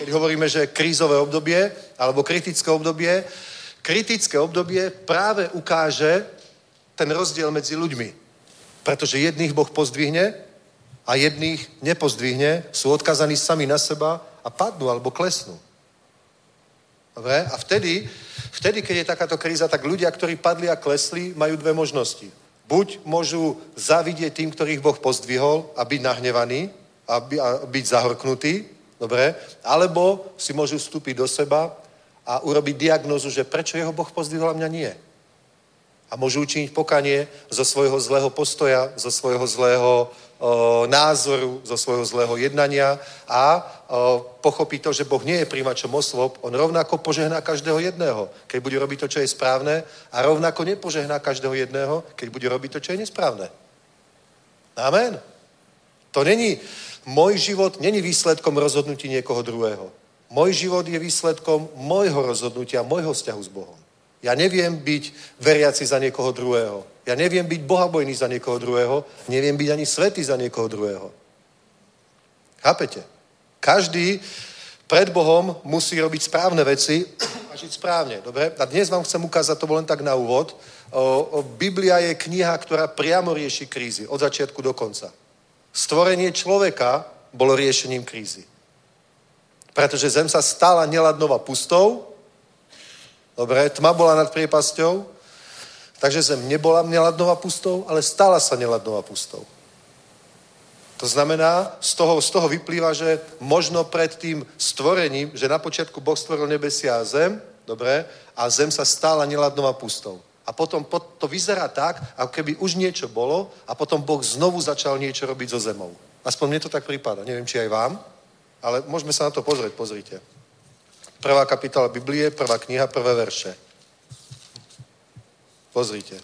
keď hovoríme, že krízové obdobie alebo kritické obdobie, kritické obdobie práve ukáže ten rozdiel medzi ľuďmi. Pretože jedných Boh pozdvihne a jedných nepozdvihne, sú odkazaní sami na seba a padnú alebo klesnú. Dobre? A vtedy, vtedy, keď je takáto kríza, tak ľudia, ktorí padli a klesli, majú dve možnosti. Buď môžu zavidieť tým, ktorých Boh pozdvihol a byť nahnevaní a, by, a byť zahorknutí, dobre? Alebo si môžu vstúpiť do seba a urobiť diagnozu, že prečo jeho Boh pozdvihol a mňa nie. A môžu učiniť pokanie zo svojho zlého postoja, zo svojho zlého o, názoru, zo svojho zlého jednania a o, pochopí to, že Boh nie je príjmačom osôb, on rovnako požehná každého jedného, keď bude robiť to, čo je správne a rovnako nepožehná každého jedného, keď bude robiť to, čo je nesprávne. Amen. To není, môj život není výsledkom rozhodnutí niekoho druhého. Môj život je výsledkom môjho rozhodnutia, môjho vzťahu s Bohom. Ja neviem byť veriaci za niekoho druhého. Ja neviem byť bohabojný za niekoho druhého. Neviem byť ani svetý za niekoho druhého. Chápete? Každý pred Bohom musí robiť správne veci a žiť správne. Dobre? A dnes vám chcem ukázať, to bol len tak na úvod. O, o, Biblia je kniha, ktorá priamo rieši krízy. Od začiatku do konca. Stvorenie človeka bolo riešením krízy. Pretože zem sa stala neladnou a pustou. Dobre, tma bola nad priepasťou. Takže zem nebola neladnou a pustou, ale stala sa neladnou a pustou. To znamená, z toho, z toho vyplýva, že možno pred tým stvorením, že na počiatku Boh stvoril nebesia a zem, dobre, a zem sa stala neladnou a pustou. A potom to vyzerá tak, ako keby už niečo bolo a potom Boh znovu začal niečo robiť so zemou. Aspoň mne to tak prípada. Neviem, či aj vám, ale môžeme sa na to pozrieť. Pozrite. Prvá kapitola Biblie, prvá kniha, prvé verše. Pozrite.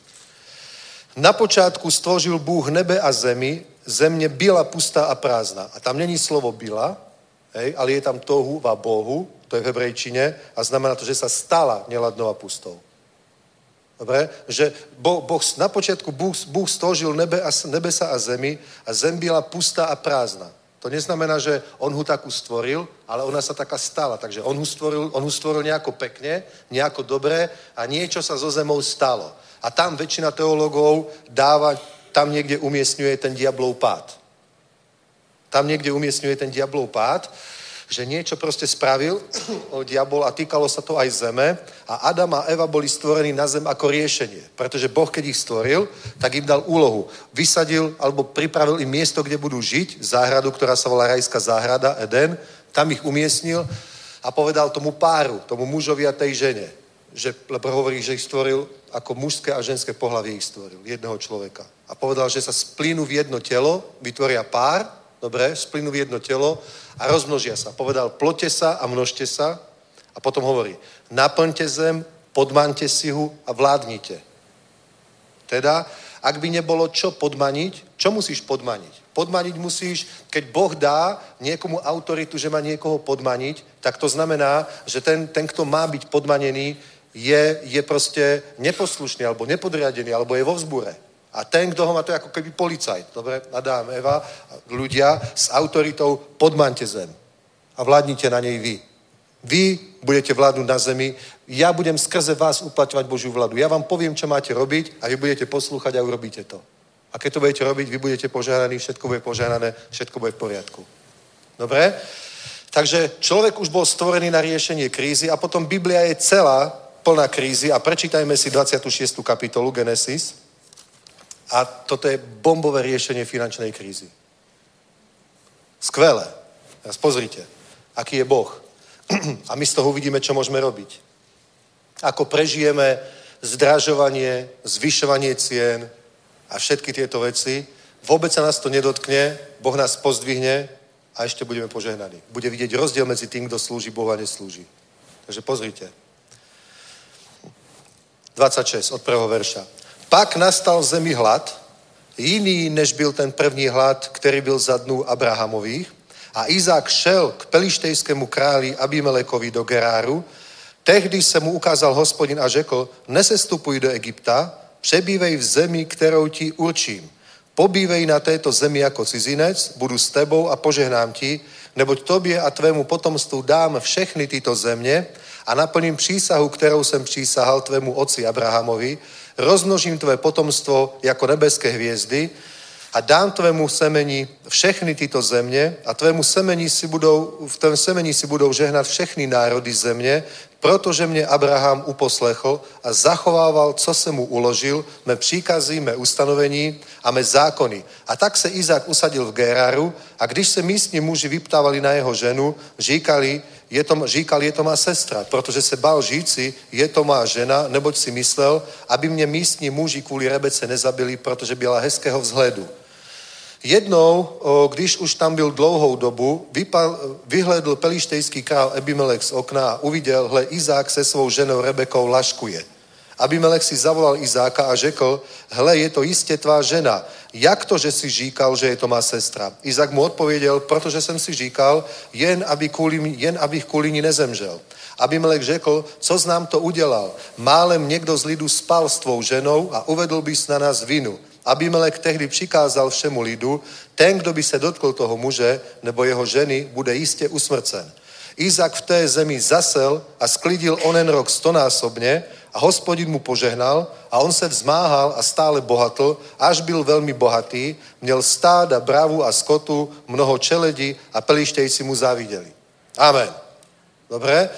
Na počátku stvořil Bůh nebe a zemi, země byla pustá a prázdna. A tam není slovo byla, hej, ale je tam tohu a bohu, to je v hebrejčine, a znamená to, že sa stala neladnou a pustou. Dobre? Že boh, boh, na počiatku Bůh, Bůh stvořil nebe a, nebesa a zemi a zem byla pustá a prázdna. To neznamená, že on ho takú stvoril, ale ona sa taká stala. Takže on ho stvoril, on ho stvoril nejako pekne, nejako dobre a niečo sa so zemou stalo. A tam väčšina teologov dáva, tam niekde umiestňuje ten diablov pád. Tam niekde umiestňuje ten diablov pád že niečo proste spravil diabol a týkalo sa to aj zeme a Adam a Eva boli stvorení na zem ako riešenie. Pretože Boh, keď ich stvoril, tak im dal úlohu. Vysadil alebo pripravil im miesto, kde budú žiť, záhradu, ktorá sa volá Rajská záhrada, Eden, tam ich umiestnil a povedal tomu páru, tomu mužovi a tej žene, že, lebo hovorí, že ich stvoril ako mužské a ženské pohlavie ich stvoril, jedného človeka. A povedal, že sa splínu v jedno telo, vytvoria pár, dobre, splínu v jedno telo a rozmnožia sa. Povedal, plote sa a množte sa a potom hovorí, naplňte zem, podmante si ho a vládnite. Teda, ak by nebolo čo podmaniť, čo musíš podmaniť? Podmaniť musíš, keď Boh dá niekomu autoritu, že má niekoho podmaniť, tak to znamená, že ten, ten kto má byť podmanený, je, je proste neposlušný, alebo nepodriadený, alebo je vo vzbure. A ten, kto ho má, to je ako keby policajt. Dobre, Adám, Eva, ľudia s autoritou podmante zem. A vládnite na nej vy. Vy budete vládnuť na zemi, ja budem skrze vás uplatňovať Božiu vládu. Ja vám poviem, čo máte robiť a vy budete poslúchať a urobíte to. A keď to budete robiť, vy budete požehnaní, všetko bude požehnané, všetko bude v poriadku. Dobre? Takže človek už bol stvorený na riešenie krízy a potom Biblia je celá plná krízy a prečítajme si 26. kapitolu Genesis. A toto je bombové riešenie finančnej krízy. Skvelé. Teraz pozrite, aký je Boh. [clears throat] A my z toho uvidíme, čo môžeme robiť. Ako prežijeme zdražovanie, zvyšovanie cien a všetky tieto veci. Vôbec sa nás to nedotkne, Boh nás pozdvihne a ešte budeme požehnaní. Bude vidieť rozdiel medzi tým, kto slúži Bohu a neslúži. Takže pozrite. 26 od prvého verša. Pak nastal zemi hlad, jiný, než byl ten první hlad, který byl za dnů Abrahamových. A Izák šel k pelištejskému králi Abimelekovi do Geráru. Tehdy se mu ukázal hospodin a řekl, nesestupuj do Egypta, přebývej v zemi, kterou ti určím. Pobývej na této zemi jako cizinec, budu s tebou a požehnám ti, neboť tobě a tvému potomstvu dám všechny tyto země a naplním přísahu, kterou jsem přísahal tvému otci Abrahamovi, rozmnožím tvé potomstvo jako nebeské hvězdy a dám tvému semeni všechny tyto země a tvému semeni si budou, v tvém semeni si budou žehnat všechny národy země, protože mě Abraham uposlechl a zachovával, co se mu uložil, mé příkazy, mé ustanovení a mé zákony. A tak se Izák usadil v Geráru a když se místní muži vyptávali na jeho ženu, říkali, je to, říkal, je to má sestra, protože se bál říci, je to má žena, neboť si myslel, aby mě místní muži kvůli Rebece nezabili, protože byla hezkého vzhledu. Jednou, když už tam byl dlouhou dobu, vypal, vyhledl pelištejský král Abimelech z okna a uviděl, hle, Izák se svou ženou Rebekou laškuje. Abimelech si zavolal Izáka a řekl, hle, je to jistě tvá žena. Jak to, že si říkal, že je to má sestra? Izák mu odpověděl, protože jsem si říkal, jen, aby kvůli, jen abych kvůli ní nezemřel. Abimelech řekl, co znám to udělal? Málem někdo z lidu spal s tvou ženou a uvedl bys na nás vinu. Abimelech tehdy přikázal všemu lidu, ten, kdo by se dotkl toho muže nebo jeho ženy, bude jistě usmrcen. Izák v té zemi zasel a sklidil onen rok stonásobně a hospodin mu požehnal a on se vzmáhal a stále bohatl, až byl velmi bohatý, měl stáda, bravu a skotu, mnoho čeledi a pelištejci mu závideli. Amen. Dobre?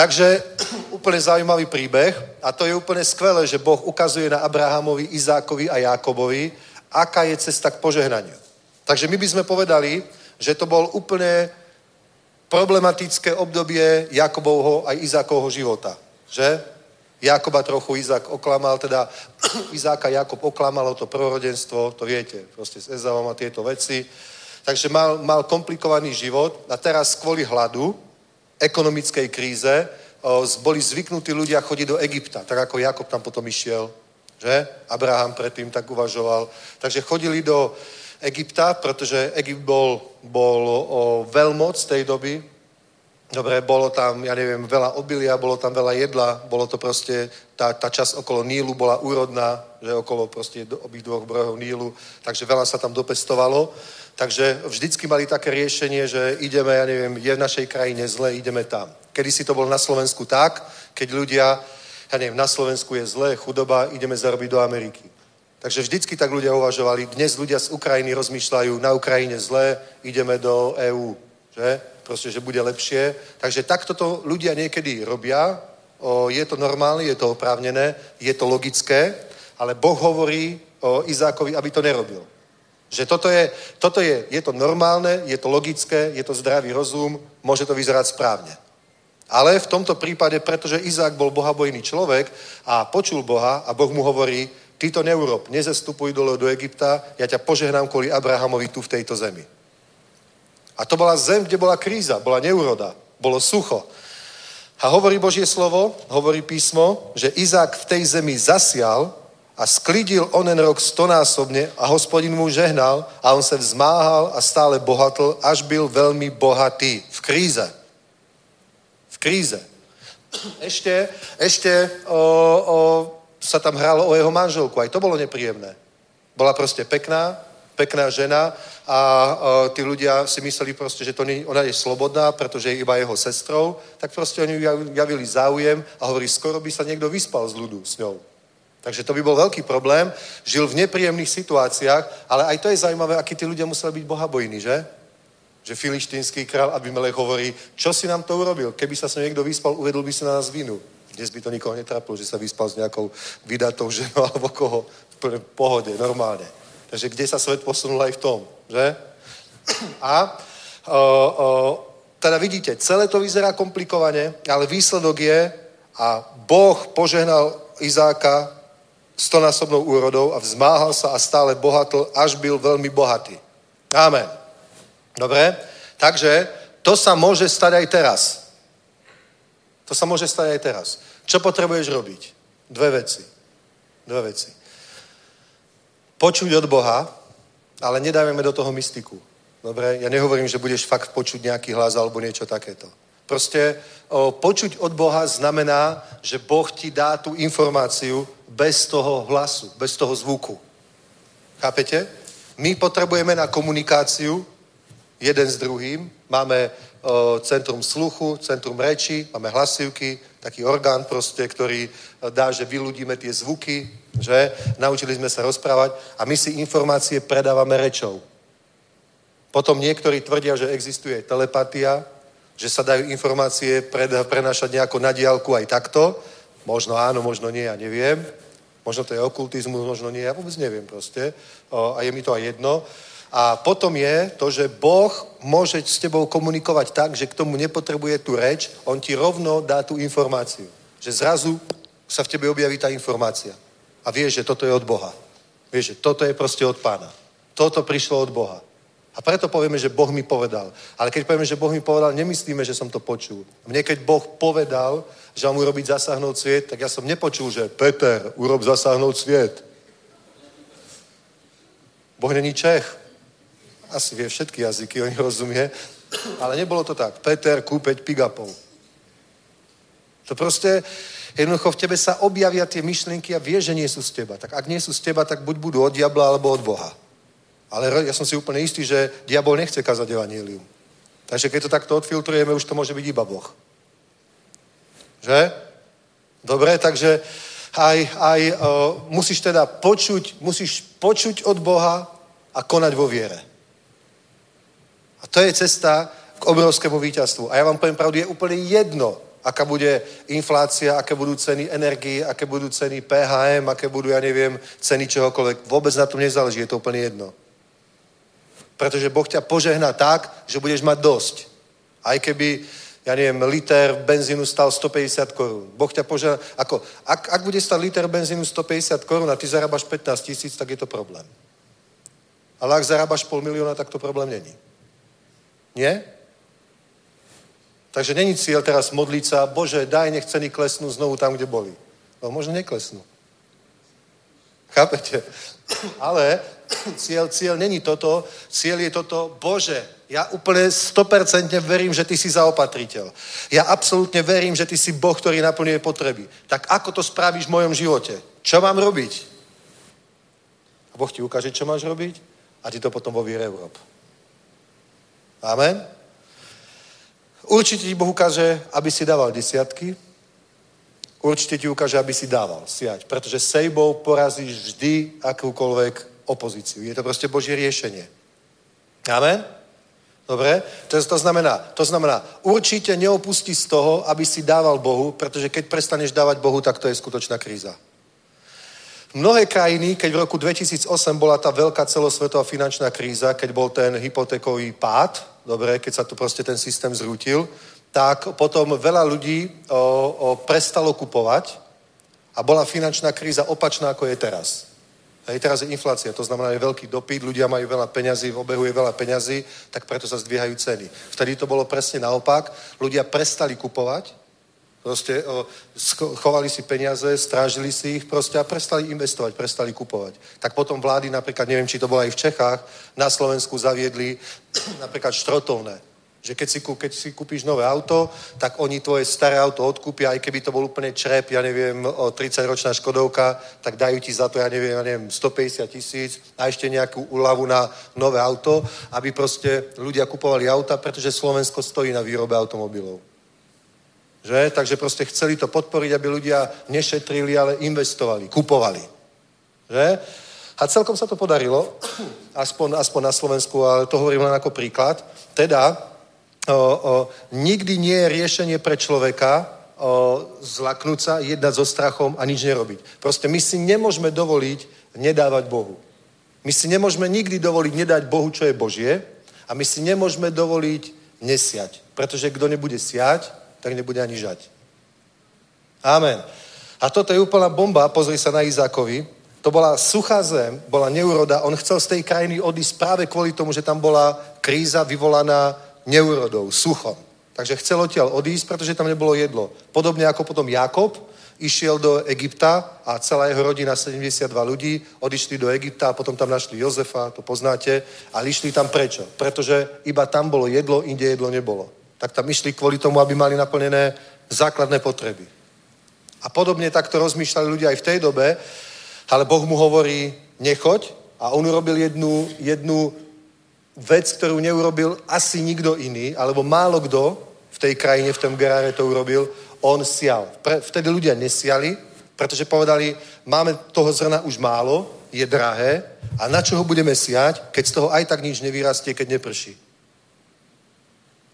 Takže [clears throat] úplne zaujímavý príbeh a to je úplne skvelé, že Boh ukazuje na Abrahamovi, Izákovi a Jákobovi, aká je cesta k požehnaniu. Takže my by sme povedali, že to bol úplne problematické obdobie Jakobovho a Izákovho života. Že? Jakoba trochu Izák oklamal, teda [clears throat] Izáka Jakob oklamalo to prorodenstvo, to viete, proste s Ezavom a tieto veci. Takže mal, mal komplikovaný život a teraz kvôli hladu, ekonomickej kríze, boli zvyknutí ľudia chodiť do Egypta, tak ako Jakob tam potom išiel, že? Abraham predtým tak uvažoval. Takže chodili do Egypta, pretože Egypt bol, bol o, veľmoc tej doby, Dobre, bolo tam, ja neviem, veľa obilia, bolo tam veľa jedla, bolo to proste, tá, tá časť okolo Nílu bola úrodná, že okolo proste obých dvoch brehov Nílu, takže veľa sa tam dopestovalo. Takže vždycky mali také riešenie, že ideme, ja neviem, je v našej krajine zle, ideme tam. Kedy si to bol na Slovensku tak, keď ľudia, ja neviem, na Slovensku je zle, chudoba, ideme zarobiť do Ameriky. Takže vždycky tak ľudia uvažovali. Dnes ľudia z Ukrajiny rozmýšľajú, na Ukrajine zle, ideme do EÚ, že? Proste, že bude lepšie. Takže takto to ľudia niekedy robia. O, je to normálne, je to oprávnené, je to logické, ale Boh hovorí o Izákovi, aby to nerobil. Že toto je, toto je, je to normálne, je to logické, je to zdravý rozum, môže to vyzerať správne. Ale v tomto prípade, pretože Izák bol bohabojný človek a počul Boha a Boh mu hovorí, ty to neurob, nezestupuj dole do Egypta, ja ťa požehnám kvôli Abrahamovi tu v tejto zemi. A to bola zem, kde bola kríza, bola neuroda, bolo sucho. A hovorí Božie slovo, hovorí písmo, že Izák v tej zemi zasial a sklidil onen rok stonásobne a hospodin mu žehnal a on se vzmáhal a stále bohatl, až byl veľmi bohatý v kríze. V kríze. Ešte, ešte o, o, sa tam hralo o jeho manželku, aj to bolo nepríjemné. Bola proste pekná, pekná žena a o, tí ľudia si mysleli proste, že to nie, ona je slobodná, pretože je iba jeho sestrou, tak proste oni jav- javili záujem a hovorí, skoro by sa niekto vyspal z ľudu s ňou. Takže to by bol veľký problém, žil v nepríjemných situáciách, ale aj to je zaujímavé, akí tí ľudia museli byť bohabojní, že? Že filištínsky král Abimelech hovorí, čo si nám to urobil? Keby sa s niekto vyspal, uvedol by si na nás vinu. Dnes by to nikoho netrapilo, že sa vyspal s nejakou vydatou ženou [laughs] alebo koho. V pohode, normálne. Takže kde sa svet posunul aj v tom, že? A o, o, teda vidíte, celé to vyzerá komplikovane, ale výsledok je, a Boh požehnal Izáka stonásobnou úrodou a vzmáhal sa a stále bohatl, až byl veľmi bohatý. Amen. Dobre? Takže to sa môže stať aj teraz. To sa môže stať aj teraz. Čo potrebuješ robiť? Dve veci. Dve veci. Počuť od Boha, ale nedávame do toho mystiku. Dobre? Ja nehovorím, že budeš fakt počuť nejaký hlas alebo niečo takéto. Proste o, počuť od Boha znamená, že Boh ti dá tú informáciu bez toho hlasu, bez toho zvuku. Chápete? My potrebujeme na komunikáciu jeden s druhým. Máme o, centrum sluchu, centrum reči, máme hlasivky, taký orgán proste, ktorý dá, že vyľudíme tie zvuky, že naučili sme sa rozprávať a my si informácie predávame rečou. Potom niektorí tvrdia, že existuje telepatia, že sa dajú informácie prenášať nejako na diálku aj takto. Možno áno, možno nie, ja neviem. Možno to je okultizmus, možno nie, ja vôbec neviem proste. A je mi to aj jedno. A potom je to, že Boh môže s tebou komunikovať tak, že k tomu nepotrebuje tú reč, on ti rovno dá tú informáciu. Že zrazu sa v tebe objaví tá informácia. A vieš, že toto je od Boha. Vieš, že toto je proste od pána. Toto prišlo od Boha. A preto povieme, že Boh mi povedal. Ale keď povieme, že Boh mi povedal, nemyslíme, že som to počul. Mne keď Boh povedal, že mám urobiť zasáhnout sviet, tak ja som nepočul, že Peter, urob zasáhnout sviet. Boh není Čech. Asi vie všetky jazyky, [laughs] on rozumie. Ale nebolo to tak. Peter, kúpeť pigapov. To proste, jednoducho v tebe sa objavia tie myšlienky a vie, že nie sú z teba. Tak ak nie sú z teba, tak buď budú od diabla, alebo od Boha. Ale ja som si úplne istý, že diabol nechce kazať evanílium. Takže keď to takto odfiltrujeme, už to môže byť iba Boh. Že? Dobre, takže aj, aj uh, musíš teda počuť, musíš počuť od Boha a konať vo viere. A to je cesta k obrovskému víťazstvu. A ja vám poviem pravdu, je úplne jedno, aká bude inflácia, aké budú ceny energii, aké budú ceny PHM, aké budú, ja neviem, ceny čohokoľvek. Vôbec na tom nezáleží, je to úplne jedno. Pretože Boh ťa požehná tak, že budeš mať dosť. Aj keby, ja neviem, liter benzínu stal 150 korún. Boh ťa požehná, ako, ak, ak bude stať liter benzínu 150 korún a ty zarábaš 15 tisíc, tak je to problém. Ale ak zarábaš pol milióna, tak to problém není. Nie? Takže není cieľ teraz modliť sa, Bože, daj, nech ceny klesnú znovu tam, kde boli. No možno neklesnú. Chápete? Ale cieľ, cieľ není toto, cieľ je toto, Bože, ja úplne 100% verím, že ty si zaopatriteľ. Ja absolútne verím, že ty si Boh, ktorý naplňuje potreby. Tak ako to spravíš v mojom živote? Čo mám robiť? A Boh ti ukáže, čo máš robiť a ty to potom vo urob. Amen? Určite ti Boh ukáže, aby si dával desiatky. Určite ti ukáže, aby si dával siať. Pretože sejbou porazíš vždy akúkoľvek opozíciu. Je to proste Božie riešenie. Amen? Dobre? To, to, znamená, to znamená, určite neopustí z toho, aby si dával Bohu, pretože keď prestaneš dávať Bohu, tak to je skutočná kríza. Mnohé krajiny, keď v roku 2008 bola tá veľká celosvetová finančná kríza, keď bol ten hypotékový pád, dobre, keď sa tu proste ten systém zrútil, tak potom veľa ľudí o, o, prestalo kupovať a bola finančná kríza opačná, ako je teraz. Hej, teraz je inflácia, to znamená, je veľký dopyt, ľudia majú veľa peňazí, v obehu je veľa peňazí, tak preto sa zdvíhajú ceny. Vtedy to bolo presne naopak, ľudia prestali kupovať, proste o, chovali si peniaze, strážili si ich proste a prestali investovať, prestali kupovať. Tak potom vlády, napríklad, neviem, či to bolo aj v Čechách, na Slovensku zaviedli [clears throat] napríklad štrotovné že keď si, keď si kúpiš nové auto, tak oni tvoje staré auto odkúpia, aj keby to bol úplne črep, ja neviem, o 30-ročná Škodovka, tak dajú ti za to, ja neviem, ja neviem 150 tisíc a ešte nejakú úľavu na nové auto, aby proste ľudia kupovali auta, pretože Slovensko stojí na výrobe automobilov. Že? Takže proste chceli to podporiť, aby ľudia nešetrili, ale investovali, kupovali. Že? A celkom sa to podarilo, [clears throat] aspoň, aspoň na Slovensku, ale to hovorím len ako príklad. Teda, o, o, nikdy nie je riešenie pre človeka o, zlaknúť sa, jednať so strachom a nič nerobiť. Proste my si nemôžeme dovoliť nedávať Bohu. My si nemôžeme nikdy dovoliť nedať Bohu, čo je Božie a my si nemôžeme dovoliť nesiať. Pretože kto nebude siať, tak nebude ani žať. Amen. A toto je úplná bomba, pozri sa na Izákovi. To bola suchá zem, bola neuroda. On chcel z tej krajiny odísť práve kvôli tomu, že tam bola kríza vyvolaná neurodou, suchom. Takže chcel odtiaľ odísť, pretože tam nebolo jedlo. Podobne ako potom Jakob išiel do Egypta a celá jeho rodina, 72 ľudí, odišli do Egypta a potom tam našli Jozefa, to poznáte, a išli tam prečo? Pretože iba tam bolo jedlo, inde jedlo nebolo. Tak tam išli kvôli tomu, aby mali naplnené základné potreby. A podobne takto rozmýšľali ľudia aj v tej dobe, ale Boh mu hovorí, nechoď a on urobil jednu, jednu vec, ktorú neurobil asi nikto iný, alebo málo kto v tej krajine, v tom Geráre to urobil, on sial. Pre, vtedy ľudia nesiali, pretože povedali, máme toho zrna už málo, je drahé a na čo ho budeme siať, keď z toho aj tak nič nevyrastie, keď neprší.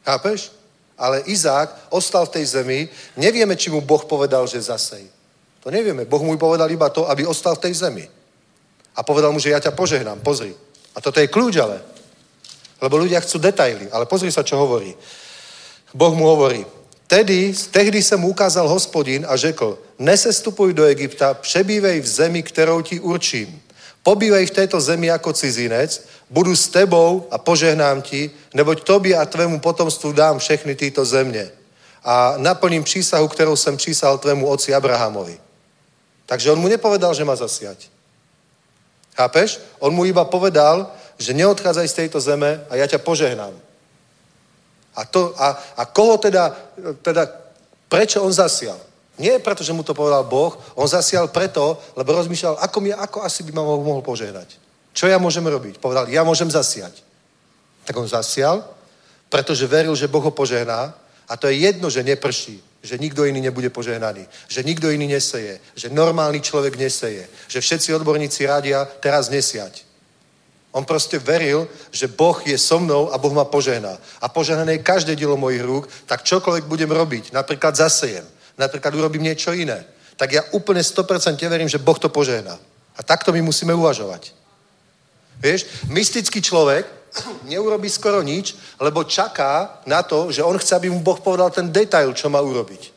Chápeš? Ale Izák ostal v tej zemi, nevieme, či mu Boh povedal, že zasej. To nevieme. Boh mu povedal iba to, aby ostal v tej zemi. A povedal mu, že ja ťa požehnám, pozri. A toto je kľúč ale. Lebo ľudia chcú detaily. Ale pozri sa, čo hovorí. Boh mu hovorí, Tedy, tehdy se mu ukázal hospodin a řekl, nesestupuj do Egypta, přebývej v zemi, kterou ti určím. Pobývej v této zemi jako cizinec, budu s tebou a požehnám ti, neboť tobě a tvému potomstvu dám všechny tyto země. A naplním přísahu, kterou jsem přísahal tvému oci Abrahamovi. Takže on mu nepovedal, že má zasiať. Chápeš? On mu iba povedal, že neodchádzaj z tejto zeme a ja ťa požehnám. A, to, a, a koho teda, teda, prečo on zasial? Nie preto, že mu to povedal Boh, on zasial preto, lebo rozmýšľal, ako, mi, ako asi by ma mohol požehnať. Čo ja môžem robiť? Povedal, ja môžem zasiať. Tak on zasial, pretože veril, že Boh ho požehná a to je jedno, že neprší, že nikto iný nebude požehnaný, že nikto iný neseje, že normálny človek neseje, že všetci odborníci radia teraz nesiať. On proste veril, že Boh je so mnou a Boh ma požehná. A požehnané je každé dielo mojich rúk, tak čokoľvek budem robiť, napríklad zasejem, napríklad urobím niečo iné, tak ja úplne 100% verím, že Boh to požehná. A takto my musíme uvažovať. Vieš, mystický človek [coughs] neurobí skoro nič, lebo čaká na to, že on chce, aby mu Boh povedal ten detail, čo má urobiť.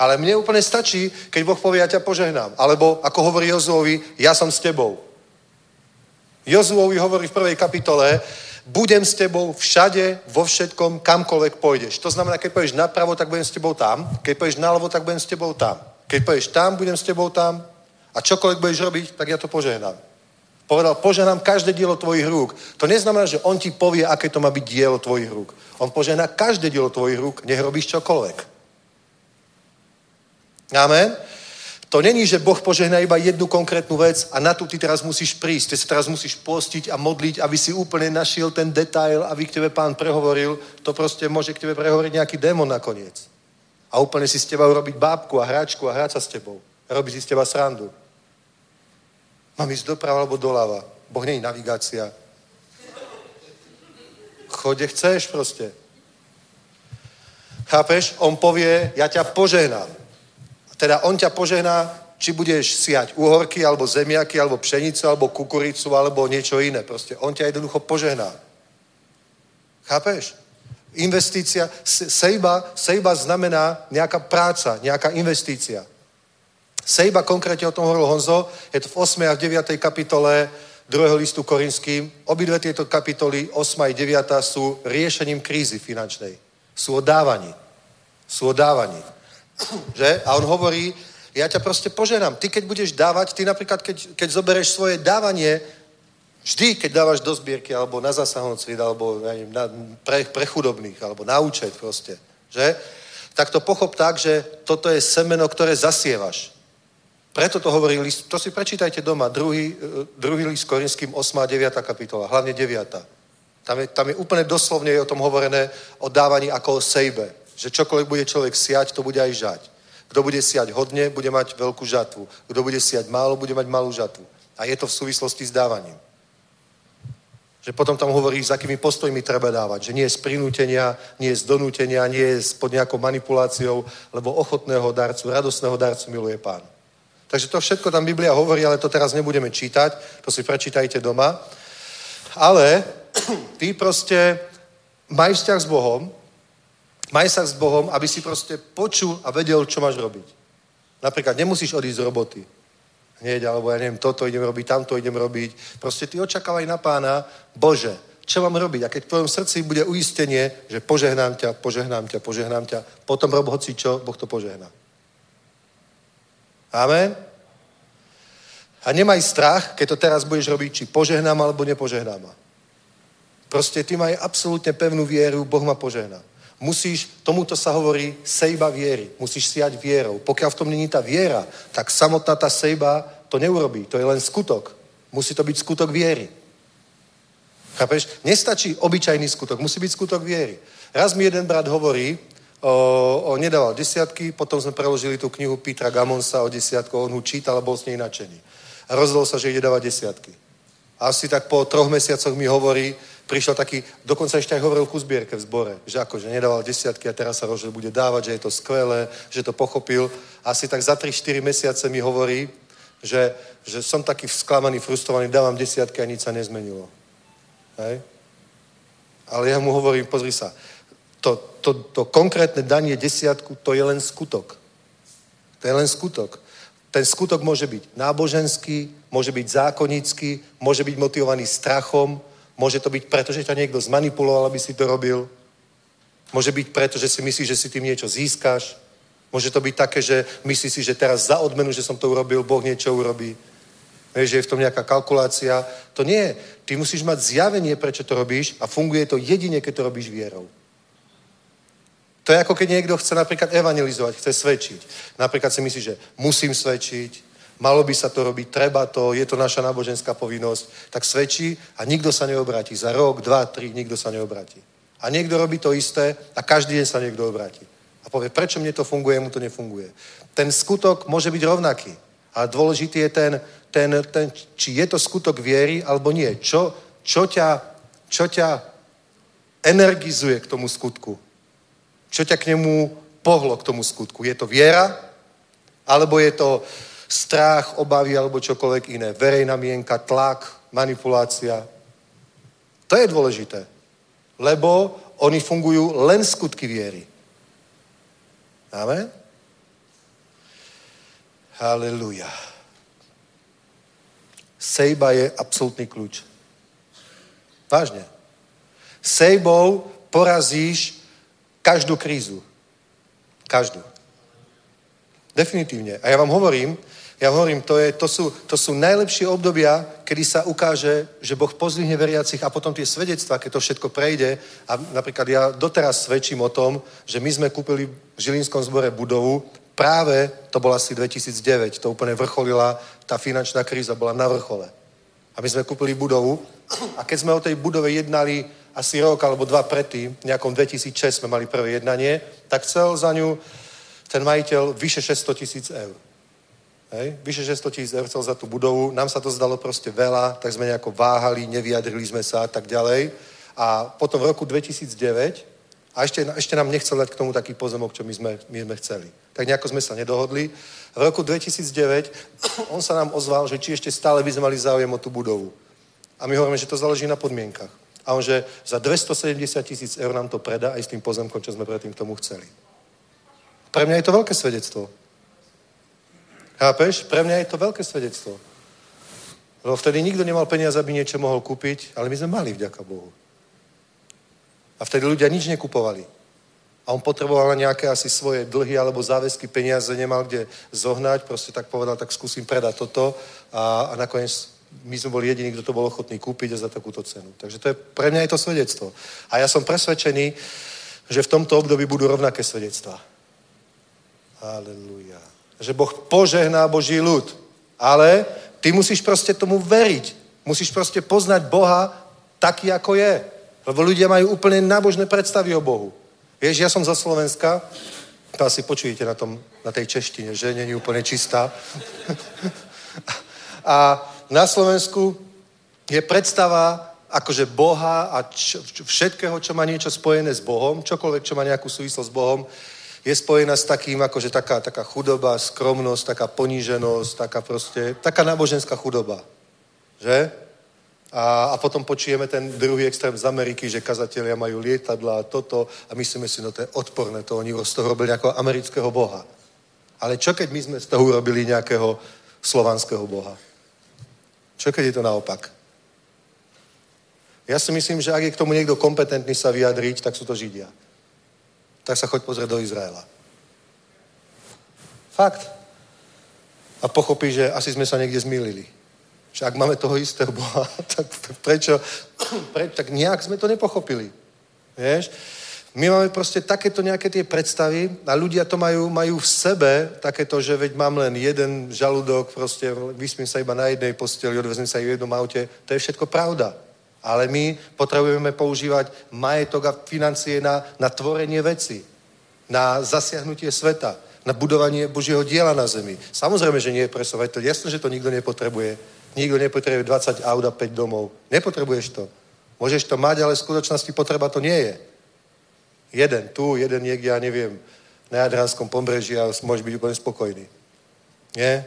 Ale mne úplne stačí, keď Boh povie, ja ťa požehnám. Alebo, ako hovorí Jozuovi, ja som s tebou. Jozuovi hovorí v prvej kapitole, budem s tebou všade, vo všetkom, kamkoľvek pôjdeš. To znamená, keď pôjdeš napravo, tak budem s tebou tam. Keď pôjdeš nalevo, tak budem s tebou tam. Keď pôjdeš tam, budem s tebou tam. A čokoľvek budeš robiť, tak ja to požehnám. Povedal, požehnám každé dielo tvojich rúk. To neznamená, že on ti povie, aké to má byť dielo tvojich rúk. On požehná každé dielo tvojich rúk, nech robíš čokoľvek. Amen. To není, že Boh požehná iba jednu konkrétnu vec a na tu ty teraz musíš prísť. Ty sa teraz musíš postiť a modliť, aby si úplne našiel ten detail, aby k tebe pán prehovoril. To proste môže k tebe prehovoriť nejaký démon nakoniec. A úplne si z teba urobiť bábku a hráčku a hrať sa s tebou. Robí si z teba srandu. Mám ísť doprava alebo doľava. Boh není navigácia. Chode chceš proste. Chápeš? On povie, ja ťa požehnám. Teda on ťa požehná, či budeš siať uhorky, alebo zemiaky, alebo pšenicu, alebo kukuricu, alebo niečo iné. Proste on ťa jednoducho požehná. Chápeš? Investícia, sejba, sejba znamená nejaká práca, nejaká investícia. Sejba, konkrétne o tom hovoril Honzo, je to v 8. a 9. kapitole druhého listu Korinským. Obidve tieto kapitoly, 8. a 9. sú riešením krízy finančnej. Sú o. Sú o. Že? A on hovorí, ja ťa proste poženám. Ty, keď budeš dávať, ty napríklad, keď, keď zoberieš svoje dávanie, vždy, keď dávaš do zbierky, alebo na zasahovcvít, alebo neviem, na, pre, pre chudobných, alebo na účet proste, že? Tak to pochop tak, že toto je semeno, ktoré zasievaš. Preto to hovorí list, to si prečítajte doma, druhý, e, druhý list Korinským, 8. a 9. kapitola, hlavne 9. Tam je, tam je úplne doslovne je o tom hovorené o dávaní ako o sejbe že čokoľvek bude človek siať, to bude aj žať. Kto bude siať hodne, bude mať veľkú žatvu. Kto bude siať málo, bude mať malú žatvu. A je to v súvislosti s dávaním. Že potom tam hovorí, s akými postojmi treba dávať. Že nie je z prinútenia, nie je z donútenia, nie je pod nejakou manipuláciou, lebo ochotného darcu, radostného darcu miluje pán. Takže to všetko tam Biblia hovorí, ale to teraz nebudeme čítať, to si prečítajte doma. Ale [clears throat] ty proste maj vzťah s Bohom, maj sa s Bohom, aby si proste počul a vedel, čo máš robiť. Napríklad nemusíš odísť z roboty hneď, alebo ja neviem, toto idem robiť, tamto idem robiť. Proste ty očakávaj na pána, Bože, čo mám robiť? A keď v tvojom srdci bude uistenie, že požehnám ťa, požehnám ťa, požehnám ťa, potom rob hoci čo, Boh to požehná. Amen? A nemaj strach, keď to teraz budeš robiť, či požehnám alebo nepožehnám. Proste ty maj absolútne pevnú vieru, Boh ma požehná. Musíš, tomuto sa hovorí sejba viery. Musíš siať vierou. Pokiaľ v tom není tá viera, tak samotná tá sejba to neurobí. To je len skutok. Musí to byť skutok viery. Chápeš? Nestačí obyčajný skutok, musí byť skutok viery. Raz mi jeden brat hovorí, o, nedával desiatky, potom sme preložili tú knihu Petra Gamonsa o desiatku, on ho čítal a bol s nej nadšený. A rozhodol sa, že ide dávať desiatky. Asi tak po troch mesiacoch mi hovorí, prišiel taký, dokonca ešte aj hovoril ku zbierke v zbore, že akože nedával desiatky a teraz sa rozhodol, bude dávať, že je to skvelé, že to pochopil. Asi tak za 3-4 mesiace mi hovorí, že, že som taký sklamaný, frustrovaný, dávam desiatky a nič sa nezmenilo. Hej? Ale ja mu hovorím, pozri sa, to, to, to konkrétne danie desiatku, to je len skutok. To je len skutok. Ten skutok môže byť náboženský, môže byť zákonický, môže byť motivovaný strachom, môže to byť preto, že ťa niekto zmanipuloval, aby si to robil. Môže byť preto, že si myslíš, že si tým niečo získaš. Môže to byť také, že myslíš si, že teraz za odmenu, že som to urobil, Boh niečo urobí. Že je v tom nejaká kalkulácia. To nie. Ty musíš mať zjavenie, prečo to robíš a funguje to jedine, keď to robíš vierou. To je ako keď niekto chce napríklad evangelizovať, chce svedčiť. Napríklad si myslí, že musím svedčiť, malo by sa to robiť, treba to, je to naša náboženská povinnosť, tak svedčí a nikto sa neobráti. Za rok, dva, tri, nikto sa neobráti. A niekto robí to isté a každý deň sa niekto obráti. A povie, prečo mne to funguje, mu to nefunguje. Ten skutok môže byť rovnaký. Ale dôležitý je ten, ten, ten či je to skutok viery, alebo nie. Čo, čo, ťa, čo ťa energizuje k tomu skutku? Čo ťa k nemu pohlo k tomu skutku? Je to viera? Alebo je to strach, obavy alebo čokoľvek iné? Verejná mienka, tlak, manipulácia? To je dôležité. Lebo oni fungujú len skutky viery. Amen? Halleluja. Sejba je absolútny kľúč. Vážne. Sejbou porazíš každú krízu. Každú. Definitívne. A ja vám hovorím, ja hovorím, to, je, to, sú, to sú najlepšie obdobia, kedy sa ukáže, že Boh pozvihne veriacich a potom tie svedectvá, keď to všetko prejde. A napríklad ja doteraz svedčím o tom, že my sme kúpili v Žilinskom zbore budovu, práve to bolo asi 2009, to úplne vrcholila, tá finančná kríza bola na vrchole. A my sme kúpili budovu a keď sme o tej budove jednali asi rok alebo dva predtým, v nejakom 2006 sme mali prvé jednanie, tak chcel za ňu ten majiteľ vyše 600 tisíc eur. Hej? Vyše 600 tisíc eur chcel za tú budovu. Nám sa to zdalo proste veľa, tak sme nejako váhali, nevyjadrili sme sa a tak ďalej. A potom v roku 2009, a ešte, ešte nám nechcel dať k tomu taký pozemok, čo my sme, my sme chceli. Tak nejako sme sa nedohodli. V roku 2009 [coughs] on sa nám ozval, že či ešte stále by sme mali záujem o tú budovu. A my hovoríme, že to záleží na podmienkach. A on, že za 270 tisíc eur nám to predá aj s tým pozemkom, čo sme predtým k tomu chceli. Pre mňa je to veľké svedectvo. Chápeš? Pre mňa je to veľké svedectvo. Lebo vtedy nikto nemal peniaze, aby niečo mohol kúpiť, ale my sme mali, vďaka Bohu. A vtedy ľudia nič nekupovali. A on potreboval na nejaké asi svoje dlhy alebo záväzky peniaze, nemal kde zohnať, proste tak povedal, tak skúsim predať toto a, a nakoniec my sme boli jediní, kto to bol ochotný kúpiť za takúto cenu. Takže to je, pre mňa je to svedectvo. A ja som presvedčený, že v tomto období budú rovnaké svedectvá. Aleluja. Že Boh požehná Boží ľud. Ale ty musíš proste tomu veriť. Musíš proste poznať Boha taký, ako je. Lebo ľudia majú úplne nábožné predstavy o Bohu. Vieš, ja som za Slovenska, to asi počujete na, tom, na tej češtine, že není úplne čistá. [laughs] a na Slovensku je predstava akože Boha a č- všetkého, čo má niečo spojené s Bohom, čokoľvek, čo má nejakú súvislosť s Bohom, je spojená s takým, akože taká, taká chudoba, skromnosť, taká poníženosť, taká proste, taká náboženská chudoba. Že? A, a potom počujeme ten druhý extrém z Ameriky, že kazatelia majú lietadla a toto a myslíme si, no to je odporné, to oni z toho robili nejakého amerického boha. Ale čo keď my sme z toho urobili nejakého slovanského boha? Čo keď je to naopak? Ja si myslím, že ak je k tomu niekto kompetentný sa vyjadriť, tak sú to Židia. Tak sa choď pozrieť do Izraela. Fakt. A pochopí, že asi sme sa niekde zmýlili. Že ak máme toho istého Boha, [laughs] tak prečo, [clears throat] prečo tak nejak sme to nepochopili. Vieš? My máme proste takéto nejaké tie predstavy a ľudia to majú, majú v sebe takéto, že veď mám len jeden žalúdok, proste vyspím sa iba na jednej posteli, odvezem sa v jednom aute. To je všetko pravda. Ale my potrebujeme používať majetok a financie na, na tvorenie veci, na zasiahnutie sveta, na budovanie Božieho diela na zemi. Samozrejme, že nie je presovať to. Jasné, že to nikto nepotrebuje. Nikto nepotrebuje 20 aut a 5 domov. Nepotrebuješ to. Môžeš to mať, ale v skutočnosti potreba to nie je. Jeden tu, jeden niekde, ja neviem, na Jadranskom pobreží a môžeš byť úplne spokojný. Nie?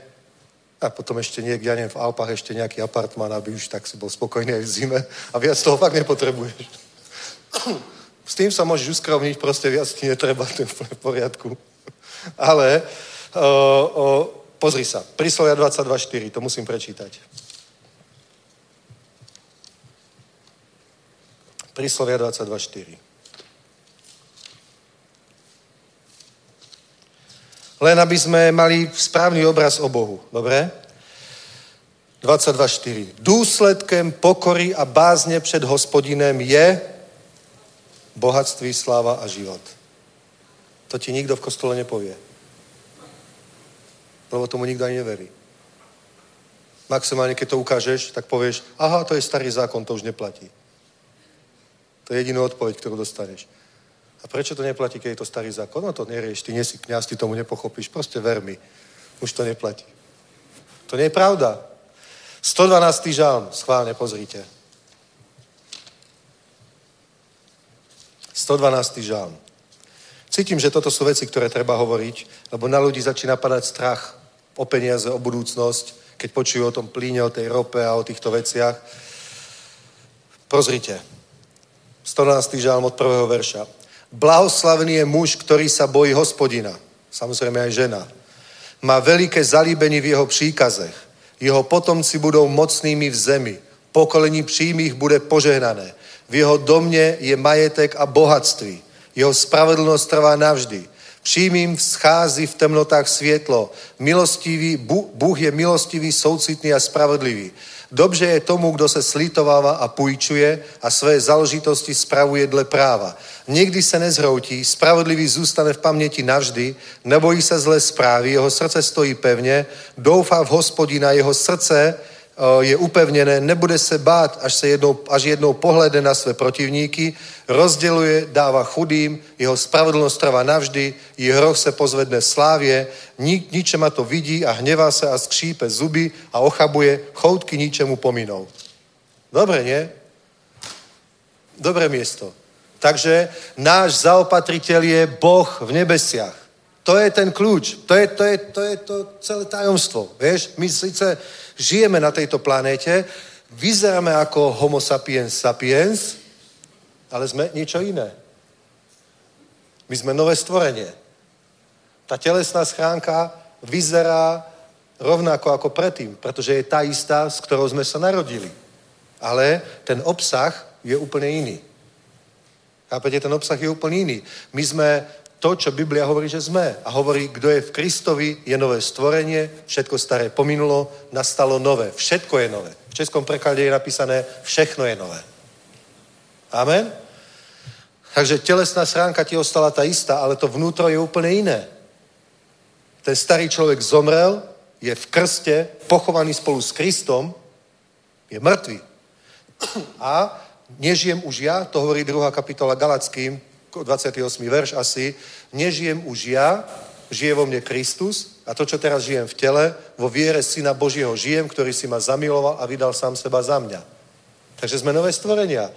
A potom ešte niekde, ja neviem, v Alpách ešte nejaký apartmán, aby už tak si bol spokojný aj v zime a viac toho fakt nepotrebuješ. [clears throat] S tým sa môžeš uskromniť, proste viac ti netreba, to je v poriadku. Ale o, o, pozri sa, príslovia 22.4, to musím prečítať. Príslovia 22.4. Len aby sme mali správny obraz o Bohu. Dobre? 22.4. Důsledkem pokory a bázně před hospodinem je bohatství, sláva a život. To ti nikto v kostole nepovie. Lebo tomu nikto ani neverí. Maximálne, keď to ukážeš, tak povieš, aha, to je starý zákon, to už neplatí. To je jedinú odpoveď, ktorú dostaneš. A prečo to neplatí, keď je to starý zákon? No to nerieš, ty nie si kniaz, ty tomu nepochopíš. Proste ver mi. Už to neplatí. To nie je pravda. 112. žalm, schválne pozrite. 112. žalm. Cítim, že toto sú veci, ktoré treba hovoriť, lebo na ľudí začína padať strach o peniaze, o budúcnosť, keď počujú o tom plíne, o tej rope a o týchto veciach. Pozrite. 112. žalm od prvého verša. Blahoslavený je muž, ktorý sa bojí hospodina. Samozrejme aj žena. Má veľké zalíbenie v jeho příkazech. Jeho potomci budou mocnými v zemi. Pokolení přímých bude požehnané. V jeho domě je majetek a bohatství. Jeho spravedlnosť trvá navždy. Přímým schází v temnotách svietlo. Milostivý, Bůh je milostivý, soucitný a spravedlivý. Dobře je tomu, kdo se slitováva a půjčuje a své záležitosti spravuje dle práva. Nikdy se nezhroutí, spravodlivý zůstane v paměti navždy, nebojí se zlé zprávy, jeho srdce stojí pevně, doufá v hospodina, jeho srdce je upevněné, nebude se bát, až, se jednou, až jednou pohlede na své protivníky, rozděluje, dává chudým, jeho spravedlnosť trvá navždy, jeho hroch se pozvedne v slávě, Nik, ničema to vidí a hnevá se a skřípe zuby a ochabuje, choutky ničemu pominou. Dobre, nie? Dobré miesto. Takže náš zaopatriteľ je Boh v nebesiach. To je ten kľúč. To je to, je, to, je to celé tajomstvo. Vieš, my síce žijeme na tejto planéte, vyzeráme ako homo sapiens sapiens, ale sme niečo iné. My sme nové stvorenie. Tá telesná schránka vyzerá rovnako ako predtým, pretože je tá istá, s ktorou sme sa narodili. Ale ten obsah je úplne iný. Chápete, ten obsah je úplne iný. My sme to, čo Biblia hovorí, že sme. A hovorí, kto je v Kristovi, je nové stvorenie, všetko staré pominulo, nastalo nové. Všetko je nové. V českom preklade je napísané, všechno je nové. Amen? Takže telesná sránka ti ostala tá istá, ale to vnútro je úplne iné. Ten starý človek zomrel, je v krste, pochovaný spolu s Kristom, je mŕtvý. A nežijem už ja, to hovorí druhá kapitola Galackým, 28. verš asi, nežijem už ja, žije vo mne Kristus a to, čo teraz žijem v tele, vo viere Syna Božieho žijem, ktorý si ma zamiloval a vydal sám seba za mňa. Takže sme nové stvorenia.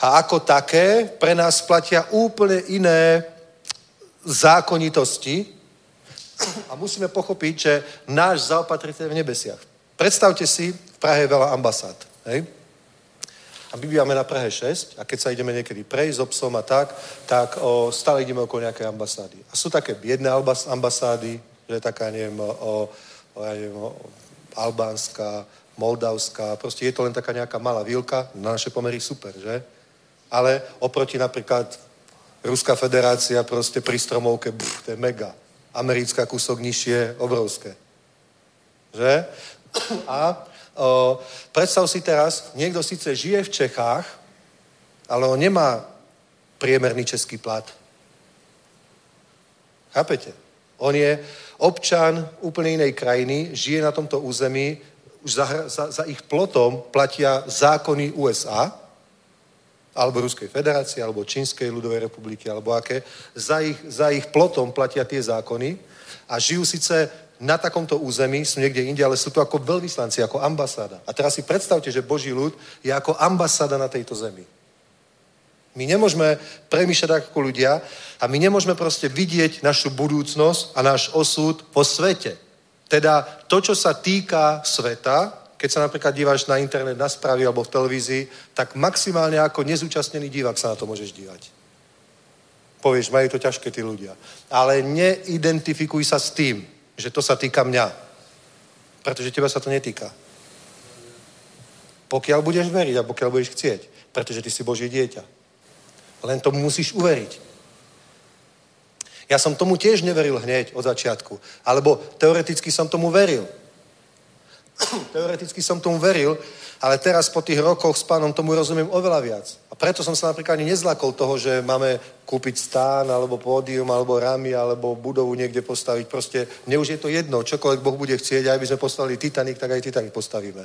A ako také pre nás platia úplne iné zákonitosti a musíme pochopiť, že náš zaopatrite v nebesiach. Predstavte si, v Prahe je veľa ambasád. Hej? A my bývame na Prahe 6 a keď sa ideme niekedy prejsť s obsom a tak, tak o, stále ideme okolo nejaké ambasády. A sú také biedné ambasády, že je taká, neviem, o, o, ja neviem, o, albánska, moldavská, proste je to len taká nejaká malá výlka, na naše pomery super, že? Ale oproti napríklad Ruská federácia proste pri stromovke, pff, to je mega. Americká kúsok nižšie, obrovské. Že? A o, predstav si teraz, niekto síce žije v Čechách, ale on nemá priemerný český plat. Chápete? On je občan úplne inej krajiny, žije na tomto území, už za, za, za ich plotom platia zákony USA, alebo Ruskej federácie, alebo Čínskej ľudovej republiky, alebo aké. Za ich, za ich plotom platia tie zákony a žijú síce na takomto území, sú niekde inde, ale sú to ako veľvyslanci, ako ambasáda. A teraz si predstavte, že Boží ľud je ako ambasáda na tejto zemi. My nemôžeme premýšľať ako ľudia a my nemôžeme proste vidieť našu budúcnosť a náš osud po svete. Teda to, čo sa týka sveta, keď sa napríklad díváš na internet, na správy alebo v televízii, tak maximálne ako nezúčastnený divák sa na to môžeš dívať. Povieš, majú to ťažké tí ľudia. Ale neidentifikuj sa s tým, že to sa týka mňa. Pretože teba sa to netýka. Pokiaľ budeš veriť a pokiaľ budeš chcieť. Pretože ty si Božie dieťa. Len tomu musíš uveriť. Ja som tomu tiež neveril hneď od začiatku. Alebo teoreticky som tomu veril. [clears throat] teoreticky som tomu veril, ale teraz po tých rokoch s pánom tomu rozumiem oveľa viac. A preto som sa napríklad ani nezlakol toho, že máme kúpiť stán, alebo pódium, alebo ramy, alebo budovu niekde postaviť. Proste mne už je to jedno, čokoľvek Boh bude chcieť, aj by sme postavili Titanic, tak aj Titanic postavíme.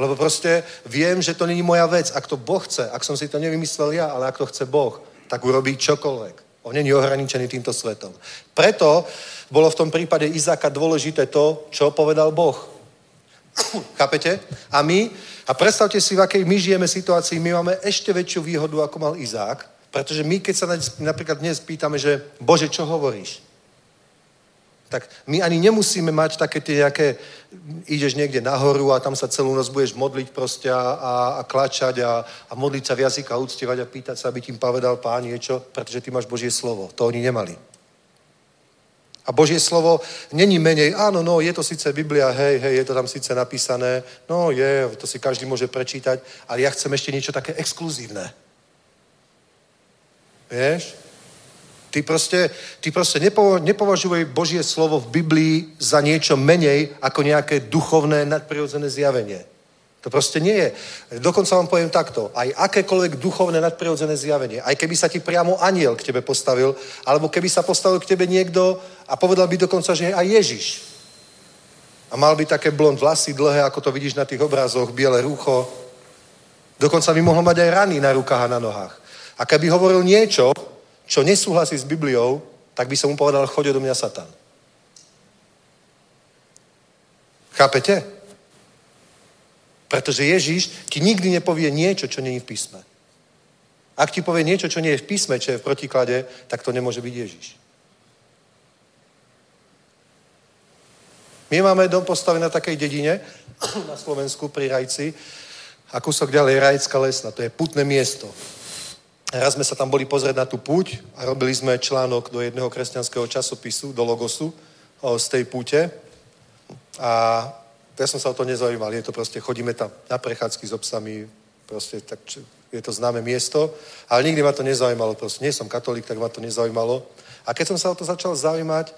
Lebo proste viem, že to není moja vec. Ak to Boh chce, ak som si to nevymyslel ja, ale ak to chce Boh, tak urobí čokoľvek. On není ohraničený týmto svetom. Preto bolo v tom prípade Izáka dôležité to, čo povedal Boh. [coughs] Chápete? A my, a predstavte si, v akej my žijeme situácii, my máme ešte väčšiu výhodu, ako mal Izák, pretože my, keď sa napríklad dnes pýtame, že Bože, čo hovoríš? Tak my ani nemusíme mať také tie nejaké, ideš niekde nahoru a tam sa celú noc budeš modliť proste a, a, klačať a, a modliť sa v jazyka, uctievať a pýtať sa, aby ti povedal pán niečo, pretože ty máš Božie slovo. To oni nemali. A Božie slovo není menej, áno, no, je to síce Biblia, hej, hej, je to tam síce napísané, no je, to si každý môže prečítať, ale ja chcem ešte niečo také exkluzívne. Vieš? Ty proste, ty proste nepo, nepovažuj Božie slovo v Biblii za niečo menej ako nejaké duchovné nadprirodzené zjavenie. To proste nie je. Dokonca vám poviem takto. Aj akékoľvek duchovné nadprirodzené zjavenie, aj keby sa ti priamo aniel k tebe postavil, alebo keby sa postavil k tebe niekto a povedal by dokonca, že je aj Ježiš. A mal by také blond vlasy dlhé, ako to vidíš na tých obrazoch, biele rúcho. Dokonca by mohol mať aj rany na rukách a na nohách. A keby hovoril niečo, čo nesúhlasí s Bibliou, tak by som mu povedal, choď do mňa Satan. Chápete? Pretože Ježíš ti nikdy nepovie niečo, čo je v písme. Ak ti povie niečo, čo nie je v písme, čo je v protiklade, tak to nemôže byť Ježíš. My máme dom postavený na takej dedine [clears throat] na Slovensku pri Rajci a kúsok ďalej Rajecká lesna. To je putné miesto. Raz sme sa tam boli pozrieť na tú púť a robili sme článok do jedného kresťanského časopisu, do Logosu, z tej púte. A ja som sa o to nezaujímal. Je to proste, chodíme tam na prechádzky s obsami, proste tak, je to známe miesto, ale nikdy ma to nezaujímalo. Proste nie som katolík, tak ma to nezaujímalo. A keď som sa o to začal zaujímať,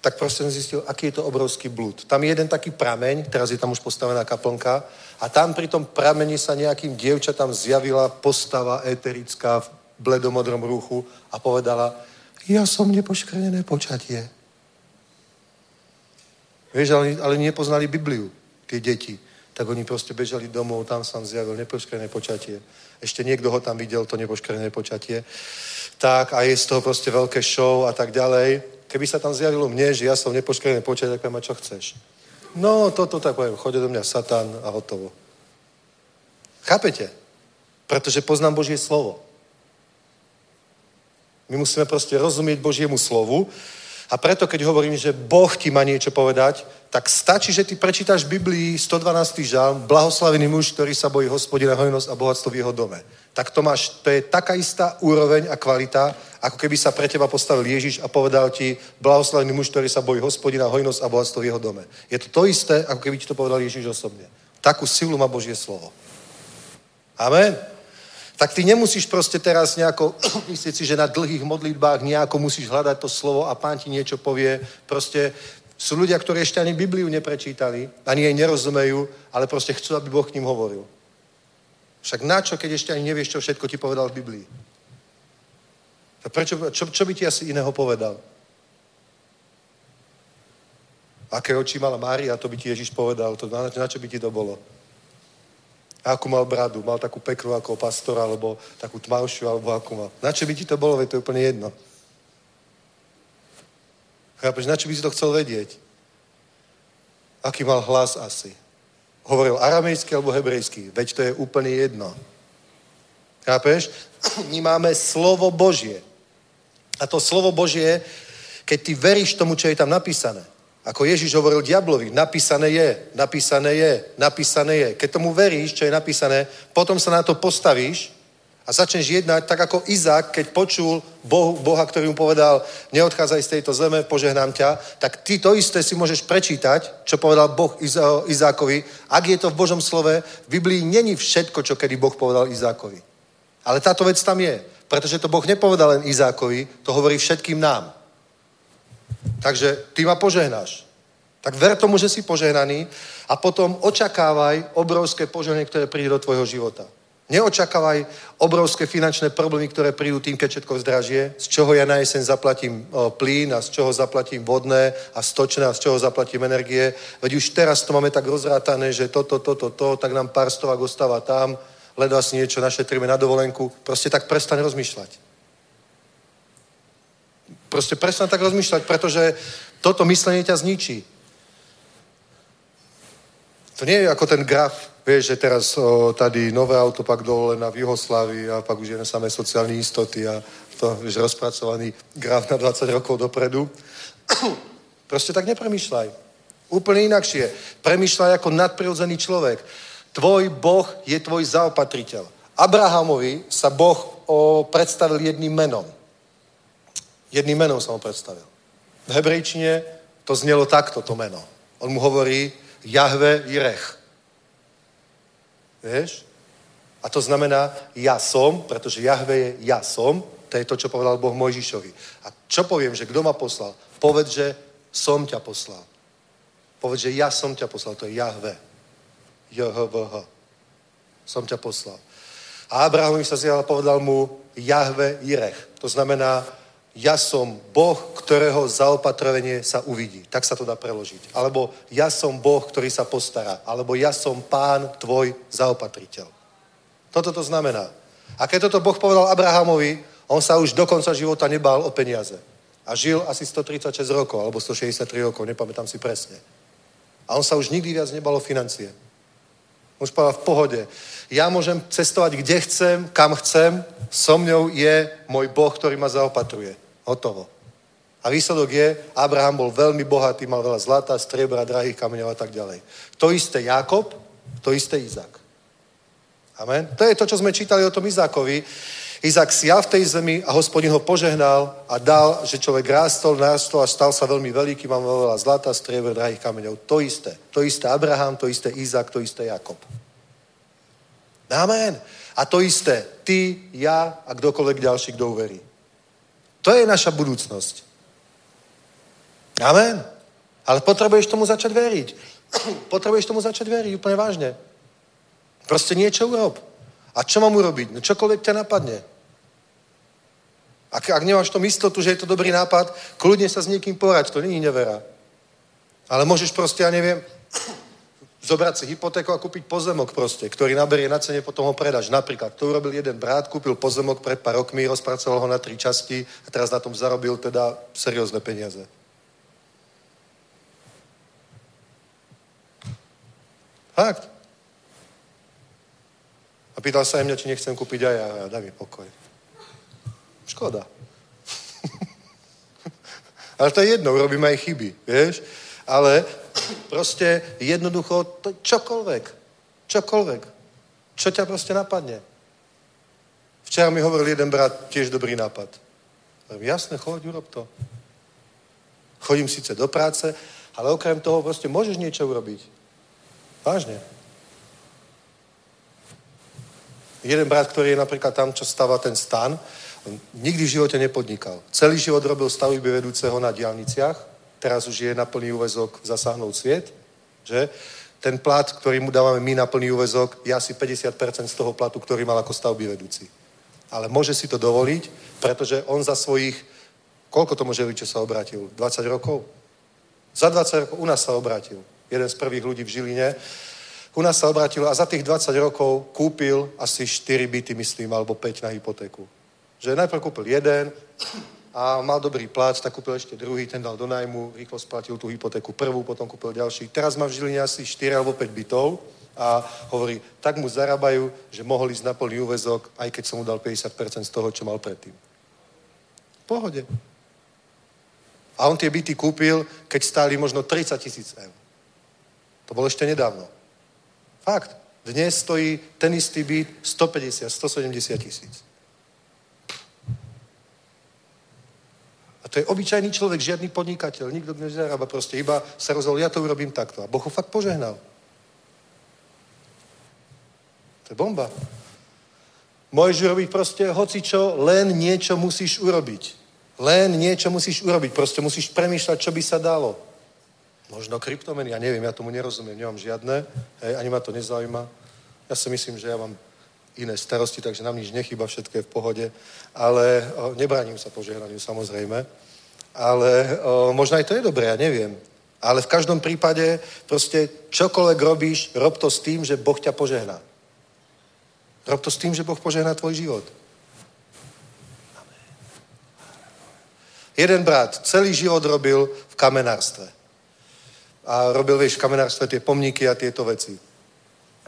tak proste som zistil, aký je to obrovský blúd. Tam je jeden taký prameň, teraz je tam už postavená kaplnka, a tam pri tom prameni sa nejakým dievčatám zjavila postava eterická v bledomodrom rúchu a povedala, ja som nepoškvrnené počatie. Vieš, ale, ale nepoznali Bibliu, tie deti. Tak oni proste bežali domov, tam sa zjavil nepoškvrnené počatie. Ešte niekto ho tam videl, to nepoškvrnené počatie. Tak a je z toho proste veľké show a tak ďalej. Keby sa tam zjavilo mne, že ja som nepoškvrnené počatie, tak poviem, čo chceš. No, toto tak poviem, choď do mňa Satan a hotovo. Chápete? Pretože poznám Božie slovo. My musíme proste rozumieť Božiemu slovu a preto, keď hovorím, že Boh ti má niečo povedať, tak stačí, že ty prečítaš v Biblii 112. žalm, blahoslavený muž, ktorý sa bojí hospodina, hojnosť a bohatstvo v jeho dome. Tak to máš, to je taká istá úroveň a kvalita, ako keby sa pre teba postavil Ježiš a povedal ti, blahoslavený muž, ktorý sa bojí hospodina, hojnosť a bohatstvo v jeho dome. Je to to isté, ako keby ti to povedal Ježiš osobne. Takú silu má Božie slovo. Amen. Tak ty nemusíš proste teraz nejako [clears throat] myslieť si, že na dlhých modlitbách nejako musíš hľadať to slovo a pán ti niečo povie. Proste sú ľudia, ktorí ešte ani Bibliu neprečítali, ani jej nerozumejú, ale proste chcú, aby Boh k ním hovoril. Však na čo, keď ešte ani nevieš, čo všetko ti povedal v Biblii? Tak prečo, čo, čo by ti asi iného povedal? Aké oči mala Mária, to by ti Ježiš povedal. To, na, na čo by ti to bolo? A akú mal bradu? Mal takú peknú ako pastora, alebo takú tmavšiu, alebo akú mal? Na čo by ti to bolo? Veď to je úplne jedno. Chápeš, na čo by si to chcel vedieť? Aký mal hlas asi? Hovoril aramejský alebo hebrejský? Veď to je úplne jedno. Chápeš? [clears throat] My máme slovo Božie. A to slovo Božie, keď ty veríš tomu, čo je tam napísané, ako Ježiš hovoril diablovi, napísané je, napísané je, napísané je. Keď tomu veríš, čo je napísané, potom sa na to postavíš a začneš jednať tak ako Izák, keď počul Bohu, Boha, ktorý mu povedal, neodchádzaj z tejto zeme, požehnám ťa, tak ty to isté si môžeš prečítať, čo povedal Boh Izákovi. Ak je to v Božom slove, v Biblii není všetko, čo kedy Boh povedal Izákovi. Ale táto vec tam je, pretože to Boh nepovedal len Izákovi, to hovorí všetkým nám. Takže ty ma požehnáš. Tak ver tomu, že si požehnaný a potom očakávaj obrovské požehnanie, ktoré príde do tvojho života. Neočakávaj obrovské finančné problémy, ktoré prídu tým, keď všetko zdražie, z čoho ja na jeseň zaplatím o, plyn a z čoho zaplatím vodné a stočné a z čoho zaplatím energie. Veď už teraz to máme tak rozrátané, že toto, toto, to, tak nám pár stovák ostáva tam, ledva si niečo našetríme na dovolenku. Proste tak prestaň rozmýšľať. Proste prestaň tak rozmýšľať, pretože toto myslenie ťa zničí. To nie je ako ten graf, vieš, že teraz o, tady nové auto, pak dovolená v Juhoslávii a pak už je samé sociální istoty a to, vieš, rozpracovaný graf na 20 rokov dopredu. [coughs] Proste tak nepremýšľaj. Úplne inakšie. Premýšľaj ako nadprirodzený človek. Tvoj Boh je tvoj zaopatriteľ. Abrahamovi sa Boh o, predstavil jedným menom. Jedným menom sa mu predstavil. V hebrejčine to znelo takto, to meno. On mu hovorí Jahve Jirech. Vieš? A to znamená ja som, pretože Jahve je ja som, to je to, čo povedal Boh Mojžišovi. A čo poviem, že kto ma poslal? Povedz, že som ťa poslal. Povedz, že ja som ťa poslal, to je Jahve. JHVH. Som ťa poslal. A Abrahamovi sa zjavil a povedal mu Jahve Jirech. To znamená, ja som Boh, ktorého zaopatrovanie sa uvidí. Tak sa to dá preložiť. Alebo ja som Boh, ktorý sa postará. Alebo ja som pán tvoj zaopatriteľ. Toto to znamená. A keď toto Boh povedal Abrahamovi, on sa už do konca života nebál o peniaze. A žil asi 136 rokov, alebo 163 rokov, nepamätám si presne. A on sa už nikdy viac nebal o financie. Už povedal v pohode. Ja môžem cestovať, kde chcem, kam chcem, so mňou je môj Boh, ktorý ma zaopatruje. Hotovo. A výsledok je, Abraham bol veľmi bohatý, mal veľa zlata, striebra, drahých kameňov a tak ďalej. To isté Jakob, to isté Izák. Amen. To je to, čo sme čítali o tom Izákovi. Izák sial v tej zemi a hospodin ho požehnal a dal, že človek rástol, nástol a stal sa veľmi veľký, mám veľa zlata, strieber, drahých kameňov. To isté. To isté Abraham, to isté Izák, to isté Jakob. Amen. A to isté ty, ja a kdokoľvek ďalší, kto uverí. To je naša budúcnosť. Amen. Ale potrebuješ tomu začať veriť. [clears throat] potrebuješ tomu začať veriť, úplne vážne. Proste niečo urob. A čo mám urobiť? No čokoľvek ťa napadne. Ak, ak nemáš to istotu, že je to dobrý nápad, kľudne sa s niekým porať, to není nevera. Ale môžeš proste, ja neviem, zobrať si hypotéku a kúpiť pozemok proste, ktorý naberie na cene, potom ho predáš. Napríklad, to urobil jeden brat, kúpil pozemok pred pár rokmi, rozpracoval ho na tri časti a teraz na tom zarobil teda seriózne peniaze. Fakt. A pýtal sa aj mňa, či nechcem kúpiť aj ja. Daj mi pokoj. Škoda. [laughs] Ale to je jedno, robíme aj chyby, vieš? Ale proste jednoducho to čokoľvek. Čokoľvek. Čo ťa proste napadne. Včera mi hovoril jeden brat, tiež dobrý nápad. Hovorím, jasne, choď, urob to. Chodím síce do práce, ale okrem toho proste môžeš niečo urobiť. Vážne. Jeden brat, ktorý je napríklad tam, čo stáva ten stan, on nikdy v živote nepodnikal. Celý život robil stavby vedúceho na diálniciach, teraz už je na plný úvezok zasáhnout sviet, že? Ten plat, ktorý mu dávame my na plný úvezok, je asi 50% z toho platu, ktorý mal ako stavby vedúci. Ale môže si to dovoliť, pretože on za svojich, koľko to môže byť, čo sa obrátil? 20 rokov? Za 20 rokov u nás sa obrátil. Jeden z prvých ľudí v Žiline. U nás sa obrátil a za tých 20 rokov kúpil asi 4 byty, myslím, alebo 5 na hypotéku. Že najprv kúpil jeden a mal dobrý plat, tak kúpil ešte druhý, ten dal do najmu, rýchlo splatil tú hypotéku prvú, potom kúpil ďalší. Teraz má v Žiline asi 4 alebo 5 bytov a hovorí, tak mu zarábajú, že mohol ísť na plný úvezok, aj keď som mu dal 50% z toho, čo mal predtým. V pohode. A on tie byty kúpil, keď stáli možno 30 tisíc eur. To bolo ešte nedávno. Fakt. Dnes stojí ten istý byt 150, 170 tisíc. To je obyčajný človek, žiadny podnikateľ, nikto nezarába proste, iba sa rozhodol, ja to urobím takto. A Boh ho fakt požehnal. To je bomba. Môžeš urobiť proste hocičo, len niečo musíš urobiť. Len niečo musíš urobiť. Proste musíš premýšľať, čo by sa dalo. Možno kryptomeny, ja neviem, ja tomu nerozumiem, nemám žiadne, hej, ani ma to nezaujíma. Ja si myslím, že ja mám iné starosti, takže nám nič nechýba, všetko je v pohode, ale o, nebránim sa požehnaniu samozrejme. Ale o, možno aj to je dobré, ja neviem. Ale v každom prípade proste čokoľvek robíš, rob to s tým, že Boh ťa požehná. Rob to s tým, že Boh požehná tvoj život. Jeden brat celý život robil v kamenárstve. A robil, vieš, v kamenárstve tie pomníky a tieto veci.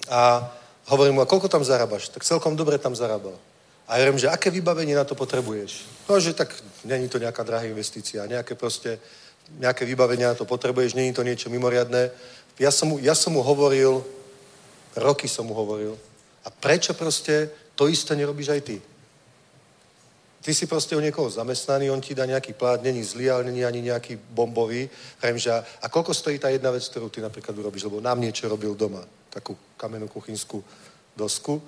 A hovorím mu, a koľko tam zarábaš? Tak celkom dobre tam zarábal. A ja hovorím, že aké vybavenie na to potrebuješ? No, že tak není to nejaká drahá investícia, nejaké proste, nejaké vybavenie na to potrebuješ, není to niečo mimoriadné. Ja som mu, ja som mu hovoril, roky som mu hovoril, a prečo proste to isté nerobíš aj ty? Ty si proste u niekoho zamestnaný, on ti dá nejaký plát, není zlý, ale není ani nejaký bombový. že a koľko stojí tá jedna vec, ktorú ty napríklad urobíš? Lebo nám niečo robil doma, takú kamennú kuchynskú dosku.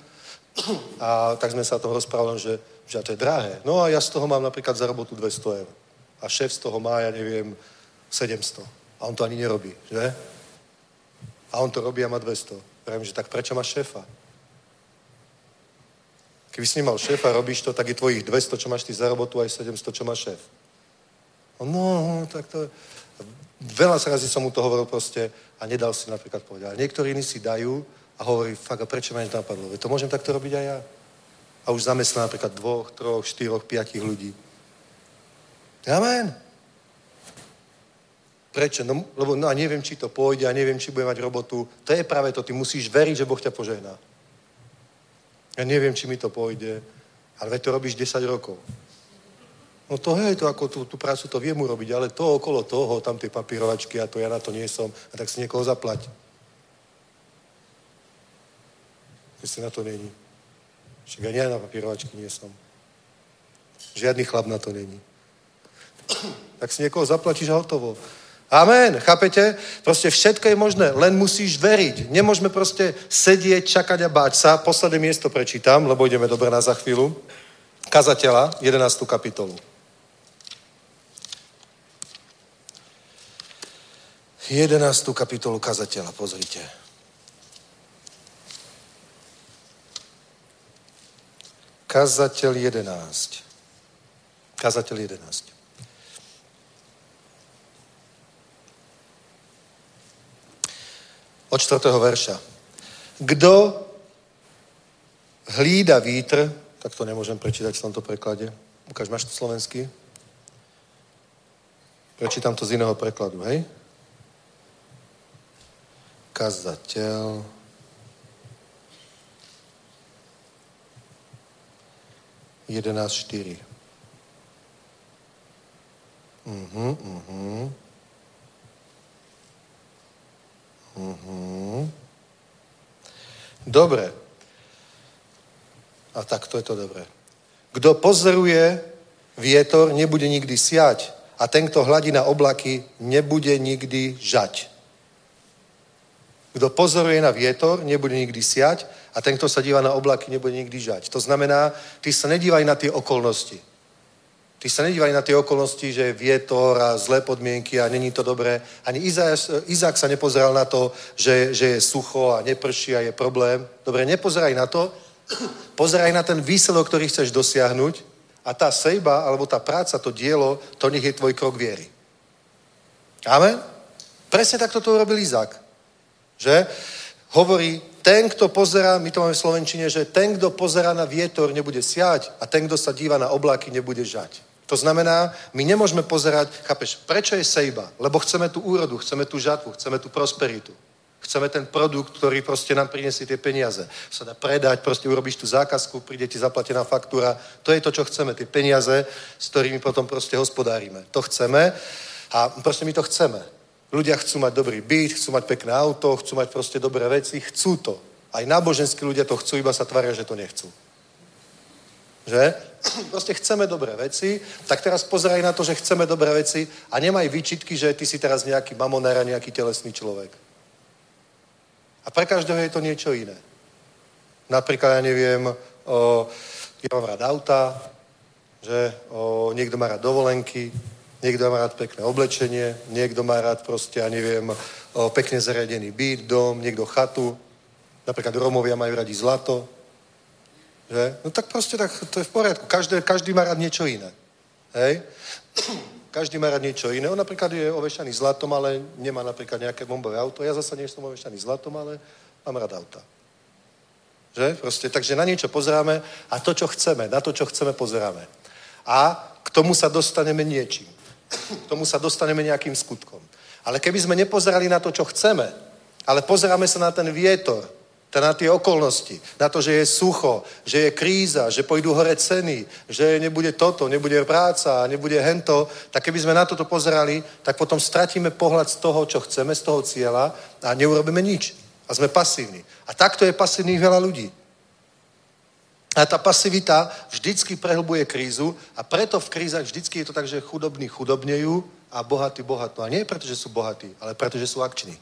A tak sme sa tom rozprávali, že, že to je drahé. No a ja z toho mám napríklad za robotu 200 eur. A šéf z toho má, ja neviem, 700. A on to ani nerobí, že? A on to robí a má 200. Vravím, že tak prečo máš šéfa? Keby si nemal šéfa, robíš to, tak je tvojich 200, čo máš ty za robotu, aj 700, čo má šéf. No, no, tak to... Veľa razy som mu to hovoril proste a nedal si napríklad povedať. Ale niektorí iní si dajú a hovorí, fakt, a prečo ma to napadlo? To môžem takto robiť aj ja. A už zamestná napríklad dvoch, troch, štyroch, piatich ľudí. Amen. Prečo? No, lebo no a neviem, či to pôjde a neviem, či bude mať robotu. To je práve to. Ty musíš veriť, že Boh ťa požehná. Ja neviem, či mi to pôjde, ale to robíš 10 rokov. No to hej, to ako tú, tú prácu to viem urobiť, ale to okolo toho, tam tie papírovačky a to ja na to nie som, a tak si niekoho zaplať. Jestli na to není. Však ani ja na papírovačky nie som. Žiadny chlap na to není. tak si niekoho zaplatíš a hotovo. Amen, chápete? Proste všetko je možné, len musíš veriť. Nemôžeme proste sedieť, čakať a báť sa. Posledné miesto prečítam, lebo ideme dobre na za chvíľu. Kazateľa, 11. kapitolu. 11. kapitolu kazateľa, pozrite. Kazateľ 11. Kazateľ 11. Od 4. verša. Kto hlída vítr, tak to nemôžem prečítať v tomto preklade. Ukáž, máš to slovenský? Prečítam to z iného prekladu, hej? Kazateľ 11.4. Mhm, mhm. Mhm. Dobre. A tak to je to dobré. Kto pozoruje vietor, nebude nikdy siať. A ten, kto hladí na oblaky, nebude nikdy žať. Kto pozoruje na vietor, nebude nikdy siať. A ten, kto sa díva na oblaky, nebude nikdy žať. To znamená, ty sa nedívaj na tie okolnosti. Ty sa nedívaj na tie okolnosti, že je vietor a zlé podmienky a není to dobré. Ani Izák, Izák sa nepozeral na to, že, že je sucho a neprší a je problém. Dobre, nepozeraj na to, [clears throat] pozeraj na ten výsledok, ktorý chceš dosiahnuť a tá sejba, alebo tá práca, to dielo, to nech je tvoj krok viery. Amen? Presne takto to urobil Izák. Že? Hovorí, ten, kto pozera, my to máme v Slovenčine, že ten, kto pozera na vietor, nebude siať a ten, kto sa díva na oblaky, nebude žať. To znamená, my nemôžeme pozerať, chápeš, prečo je sejba? Lebo chceme tú úrodu, chceme tú žatvu, chceme tú prosperitu. Chceme ten produkt, ktorý proste nám prinesie tie peniaze. Sa dá predať, proste urobíš tú zákazku, príde ti zaplatená faktúra. To je to, čo chceme, tie peniaze, s ktorými potom proste hospodárime. To chceme a proste my to chceme. Ľudia chcú mať dobrý byt, chcú mať pekné auto, chcú mať proste dobré veci, chcú to. Aj náboženskí ľudia to chcú, iba sa tvária, že to nechcú. Že? Proste chceme dobré veci, tak teraz pozeraj na to, že chceme dobré veci a nemaj výčitky, že ty si teraz nejaký mamonár a nejaký telesný človek. A pre každého je to niečo iné. Napríklad, ja neviem, o, ja mám rád auta, že o, niekto má rád dovolenky, niekto má rád pekné oblečenie, niekto má rád proste, ja neviem, o, pekne zariadený byt, dom, niekto chatu. Napríklad Romovia majú radi zlato, že? No tak proste tak, to je v poriadku. Každý, každý má rád niečo iné. Hej? [clears throat] Každý má rád niečo iné. On napríklad je ovešaný zlatom, ale nemá napríklad nejaké bombové auto. Ja zase nie som ovešaný zlatom, ale mám rád auta. Že? Proste, takže na niečo pozeráme a to, čo chceme, na to, čo chceme, pozeráme. A k tomu sa dostaneme niečím. K tomu sa dostaneme nejakým skutkom. Ale keby sme nepozerali na to, čo chceme, ale pozeráme sa na ten vietor, na tie okolnosti, na to, že je sucho, že je kríza, že pôjdu hore ceny, že nebude toto, nebude práca, nebude hento, tak keby sme na toto pozerali, tak potom stratíme pohľad z toho, čo chceme, z toho cieľa a neurobíme nič. A sme pasívni. A takto je pasívnych veľa ľudí. A tá pasivita vždycky prehlbuje krízu a preto v krízach vždycky je to tak, že chudobní chudobnejú a bohatí bohatnú. A nie preto, že sú bohatí, ale preto, že sú akční.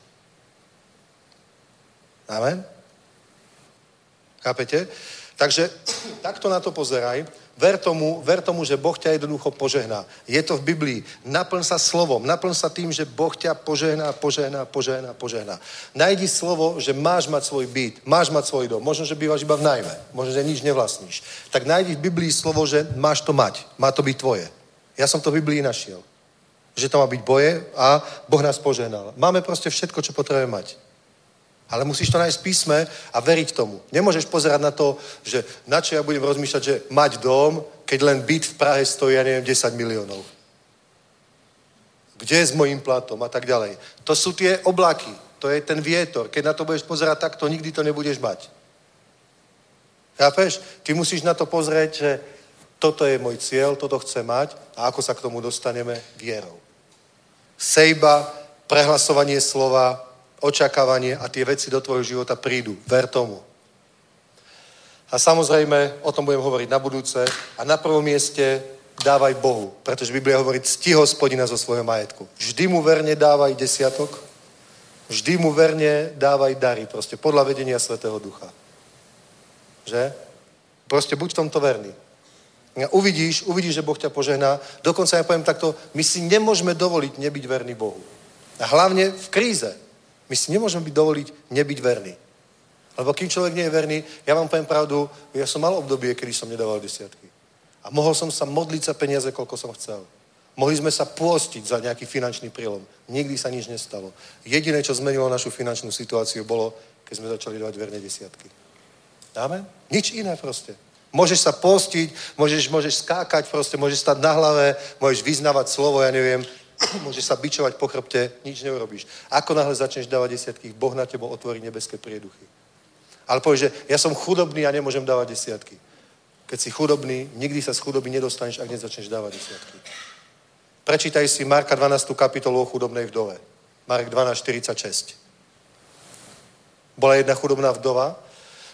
Amen? Chápete? Takže [clears throat] takto na to pozeraj. Ver tomu, ver tomu, že Boh ťa jednoducho požehná. Je to v Biblii. Naplň sa slovom. Naplň sa tým, že Boh ťa požehná, požehná, požehná, požehná. Najdi slovo, že máš mať svoj byt, máš mať svoj dom. Možno, že bývaš iba v najmä. Možno, že nič nevlastníš. Tak najdi v Biblii slovo, že máš to mať. Má to byť tvoje. Ja som to v Biblii našiel. Že to má byť boje a Boh nás požehnal. Máme proste všetko, čo potrebujeme mať. Ale musíš to nájsť v písme a veriť tomu. Nemôžeš pozerať na to, že na čo ja budem rozmýšľať, že mať dom, keď len byt v Prahe stojí, ja neviem, 10 miliónov. Kde je s mojím platom a tak ďalej. To sú tie oblaky, to je ten vietor. Keď na to budeš pozerať takto, nikdy to nebudeš mať. Chápeš? Ty musíš na to pozrieť, že toto je môj cieľ, toto chcem mať a ako sa k tomu dostaneme vierou. Sejba, prehlasovanie slova, očakávanie a tie veci do tvojho života prídu. Ver tomu. A samozrejme, o tom budem hovoriť na budúce. A na prvom mieste dávaj Bohu, pretože Biblia hovorí, cti hospodina zo svojho majetku. Vždy mu verne dávaj desiatok, vždy mu verne dávaj dary, proste podľa vedenia Svetého Ducha. Že? Proste buď v tomto verný. Uvidíš, uvidíš, že Boh ťa požehná. Dokonca ja poviem takto, my si nemôžeme dovoliť nebyť verný Bohu. A hlavne v kríze. My si nemôžeme byť dovoliť nebyť verný. Lebo kým človek nie je verný, ja vám poviem pravdu, ja som mal obdobie, kedy som nedával desiatky. A mohol som sa modliť za peniaze, koľko som chcel. Mohli sme sa pôstiť za nejaký finančný prílom. Nikdy sa nič nestalo. Jediné, čo zmenilo našu finančnú situáciu, bolo, keď sme začali dávať verne desiatky. Dáme? Nič iné proste. Môžeš sa postiť, môžeš, môžeš skákať proste, môžeš stať na hlave, môžeš vyznávať slovo, ja neviem, [coughs] môžeš sa bičovať po chrbte, nič neurobíš. Ako náhle začneš dávať desiatky, Boh na tebo otvorí nebeské prieduchy. Ale povieš, že ja som chudobný a nemôžem dávať desiatky. Keď si chudobný, nikdy sa z chudoby nedostaneš, ak nezačneš dávať desiatky. Prečítaj si Marka 12. kapitolu o chudobnej vdove. Mark 12, 46. Bola jedna chudobná vdova,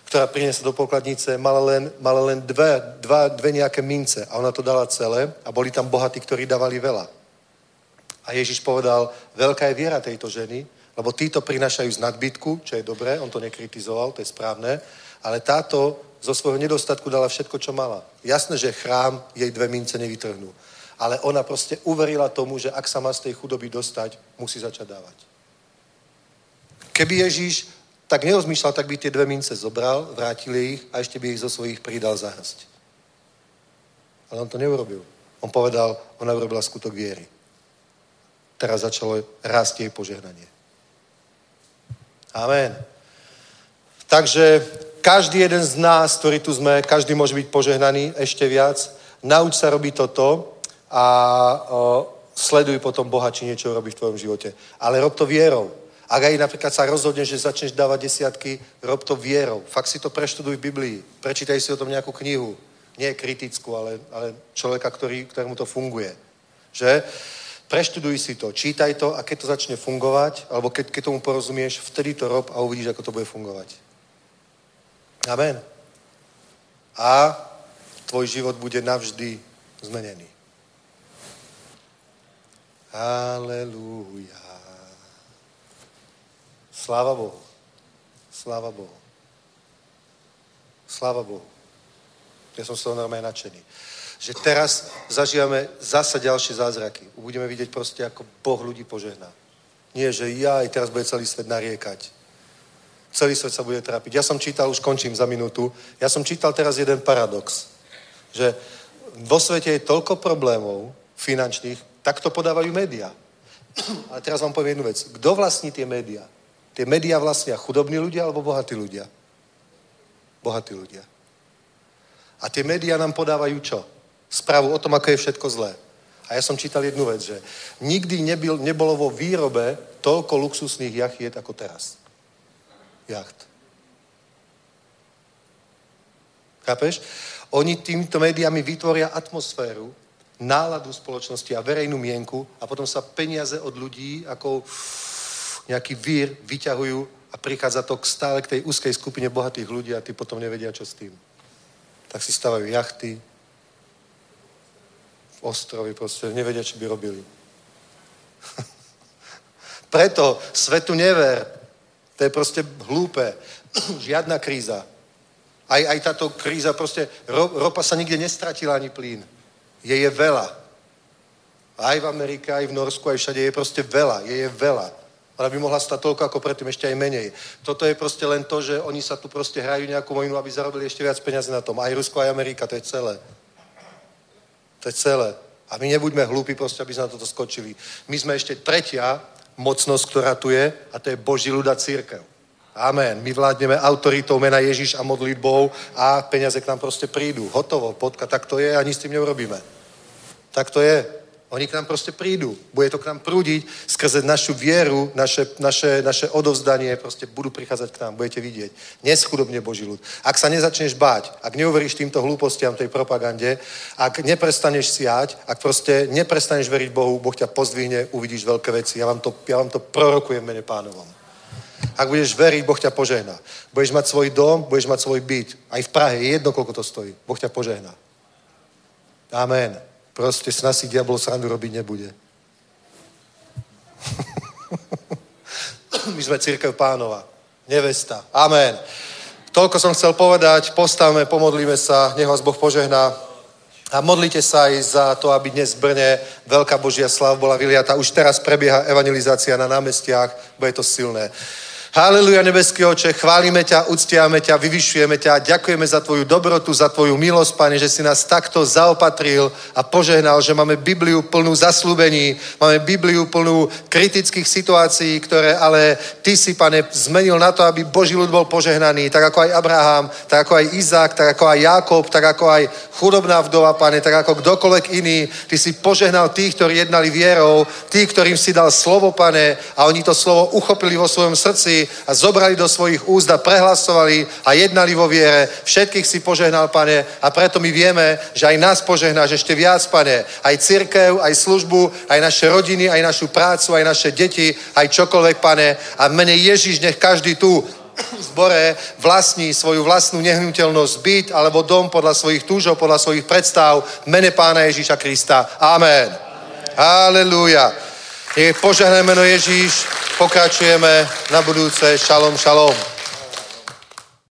ktorá priniesla do pokladnice, mala len, mala len dve, dva, dve nejaké mince a ona to dala celé a boli tam bohatí, ktorí dávali veľa. A Ježiš povedal, veľká je viera tejto ženy, lebo títo prinašajú z nadbytku, čo je dobré, on to nekritizoval, to je správne, ale táto zo svojho nedostatku dala všetko, čo mala. Jasné, že chrám jej dve mince nevytrhnú. Ale ona proste uverila tomu, že ak sa má z tej chudoby dostať, musí začať dávať. Keby Ježíš tak nerozmýšľal, tak by tie dve mince zobral, vrátil ich a ešte by ich zo svojich pridal za hrst. Ale on to neurobil. On povedal, ona urobila skutok viery. Teraz začalo rásť jej požehnanie. Amen. Takže každý jeden z nás, ktorý tu sme, každý môže byť požehnaný ešte viac. Nauč sa robiť toto a o, sleduj potom Boha, či niečo robí v tvojom živote. Ale rob to vierou. Ak aj napríklad sa rozhodneš, že začneš dávať desiatky, rob to vierou. Fakt si to preštuduj v Biblii. Prečítaj si o tom nejakú knihu. Nie kritickú, ale, ale človeka, ktorý, ktorému to funguje. Že? Preštuduj si to, čítaj to a keď to začne fungovať, alebo keď, keď tomu porozumieš, vtedy to rob a uvidíš, ako to bude fungovať. Amen. A tvoj život bude navždy zmenený. Halelúja. Sláva Bohu. Sláva Bohu. Sláva Bohu. Ja som z toho normálne nadšený. Že teraz zažívame zasa ďalšie zázraky. Budeme vidieť proste, ako Boh ľudí požehná. Nie, že ja aj teraz bude celý svet nariekať. Celý svet sa bude trápiť. Ja som čítal, už končím za minútu, ja som čítal teraz jeden paradox. Že vo svete je toľko problémov finančných, tak to podávajú médiá. Ale teraz vám poviem jednu vec. Kto vlastní tie médiá? Tie médiá vlastnia chudobní ľudia alebo bohatí ľudia? Bohatí ľudia. A tie médiá nám podávajú čo? Správu o tom, ako je všetko zlé. A ja som čítal jednu vec, že nikdy nebyl, nebolo vo výrobe toľko luxusných jachiet ako teraz. Jacht. Chápeš? Oni týmito médiami vytvoria atmosféru, náladu spoločnosti a verejnú mienku a potom sa peniaze od ľudí ako nejaký vír vyťahujú a prichádza to stále k tej úzkej skupine bohatých ľudí a tí potom nevedia, čo s tým. Tak si stavajú jachty, ostrovy, proste nevedia, čo by robili. [laughs] Preto svetu never. To je proste hlúpe. [clears throat] Žiadna kríza. Aj, aj táto kríza proste, ro, ropa sa nikde nestratila ani plyn. Je je veľa. Aj v Amerike, aj v Norsku, aj všade je proste veľa. Je je veľa. Ona by mohla stať toľko ako predtým, ešte aj menej. Toto je proste len to, že oni sa tu proste hrajú nejakú vojnu, aby zarobili ešte viac peniazy na tom. Aj Rusko, aj Amerika, to je celé. To je celé. A my nebuďme hlúpi proste, aby sme na toto skočili. My sme ešte tretia mocnosť, ktorá tu je, a to je Boží ľuda církev. Amen. My vládneme autoritou mena Ježiš a modlitbou a peniaze k nám proste prídu. Hotovo, potka, tak to je a nic s tým neurobíme. Tak to je. Oni k nám proste prídu. Bude to k nám prúdiť skrze našu vieru, naše, naše, naše odovzdanie, proste budú prichádzať k nám, budete vidieť. Neschudobne Boží ľud. Ak sa nezačneš báť, ak neuveríš týmto hlúpostiam, tej propagande, ak neprestaneš siať, ak proste neprestaneš veriť Bohu, Boh ťa pozdvihne, uvidíš veľké veci. Ja vám to, ja vám to prorokujem mene pánovom. Ak budeš veriť, Boh ťa požehná. Budeš mať svoj dom, budeš mať svoj byt. Aj v Prahe, je jedno, koľko to stojí. Boh ťa požehná. Amen. Proste s nás si diabol srandu robiť nebude. [laughs] My sme církev pánova. Nevesta. Amen. Toľko som chcel povedať. Postavme, pomodlíme sa. Nech vás Boh požehná. A modlite sa aj za to, aby dnes v Brne veľká Božia sláva bola vyliata. Už teraz prebieha evangelizácia na námestiach. Bude to silné. Haleluja, nebeský oče, chválime ťa, uctiame ťa, vyvyšujeme ťa, ďakujeme za tvoju dobrotu, za tvoju milosť, Pane, že si nás takto zaopatril a požehnal, že máme Bibliu plnú zaslúbení, máme Bibliu plnú kritických situácií, ktoré ale ty si, Pane, zmenil na to, aby Boží ľud bol požehnaný, tak ako aj Abraham, tak ako aj Izák, tak ako aj Jakob, tak ako aj chudobná vdova, Pane, tak ako kdokoľvek iný. Ty si požehnal tých, ktorí jednali vierou, tých, ktorým si dal slovo, Pane, a oni to slovo uchopili vo svojom srdci srdci a zobrali do svojich úst a prehlasovali a jednali vo viere. Všetkých si požehnal, pane, a preto my vieme, že aj nás požehnáš ešte viac, pane. Aj církev, aj službu, aj naše rodiny, aj našu prácu, aj naše deti, aj čokoľvek, pane. A mene Ježiš, nech každý tu zbore vlastní svoju vlastnú nehnuteľnosť, byt alebo dom podľa svojich túžov, podľa svojich predstav mene Pána Ježíša Krista. Amen. Halelúja. Je požehnané meno Ježíš. Pokračujeme na budúce. Šalom, šalom.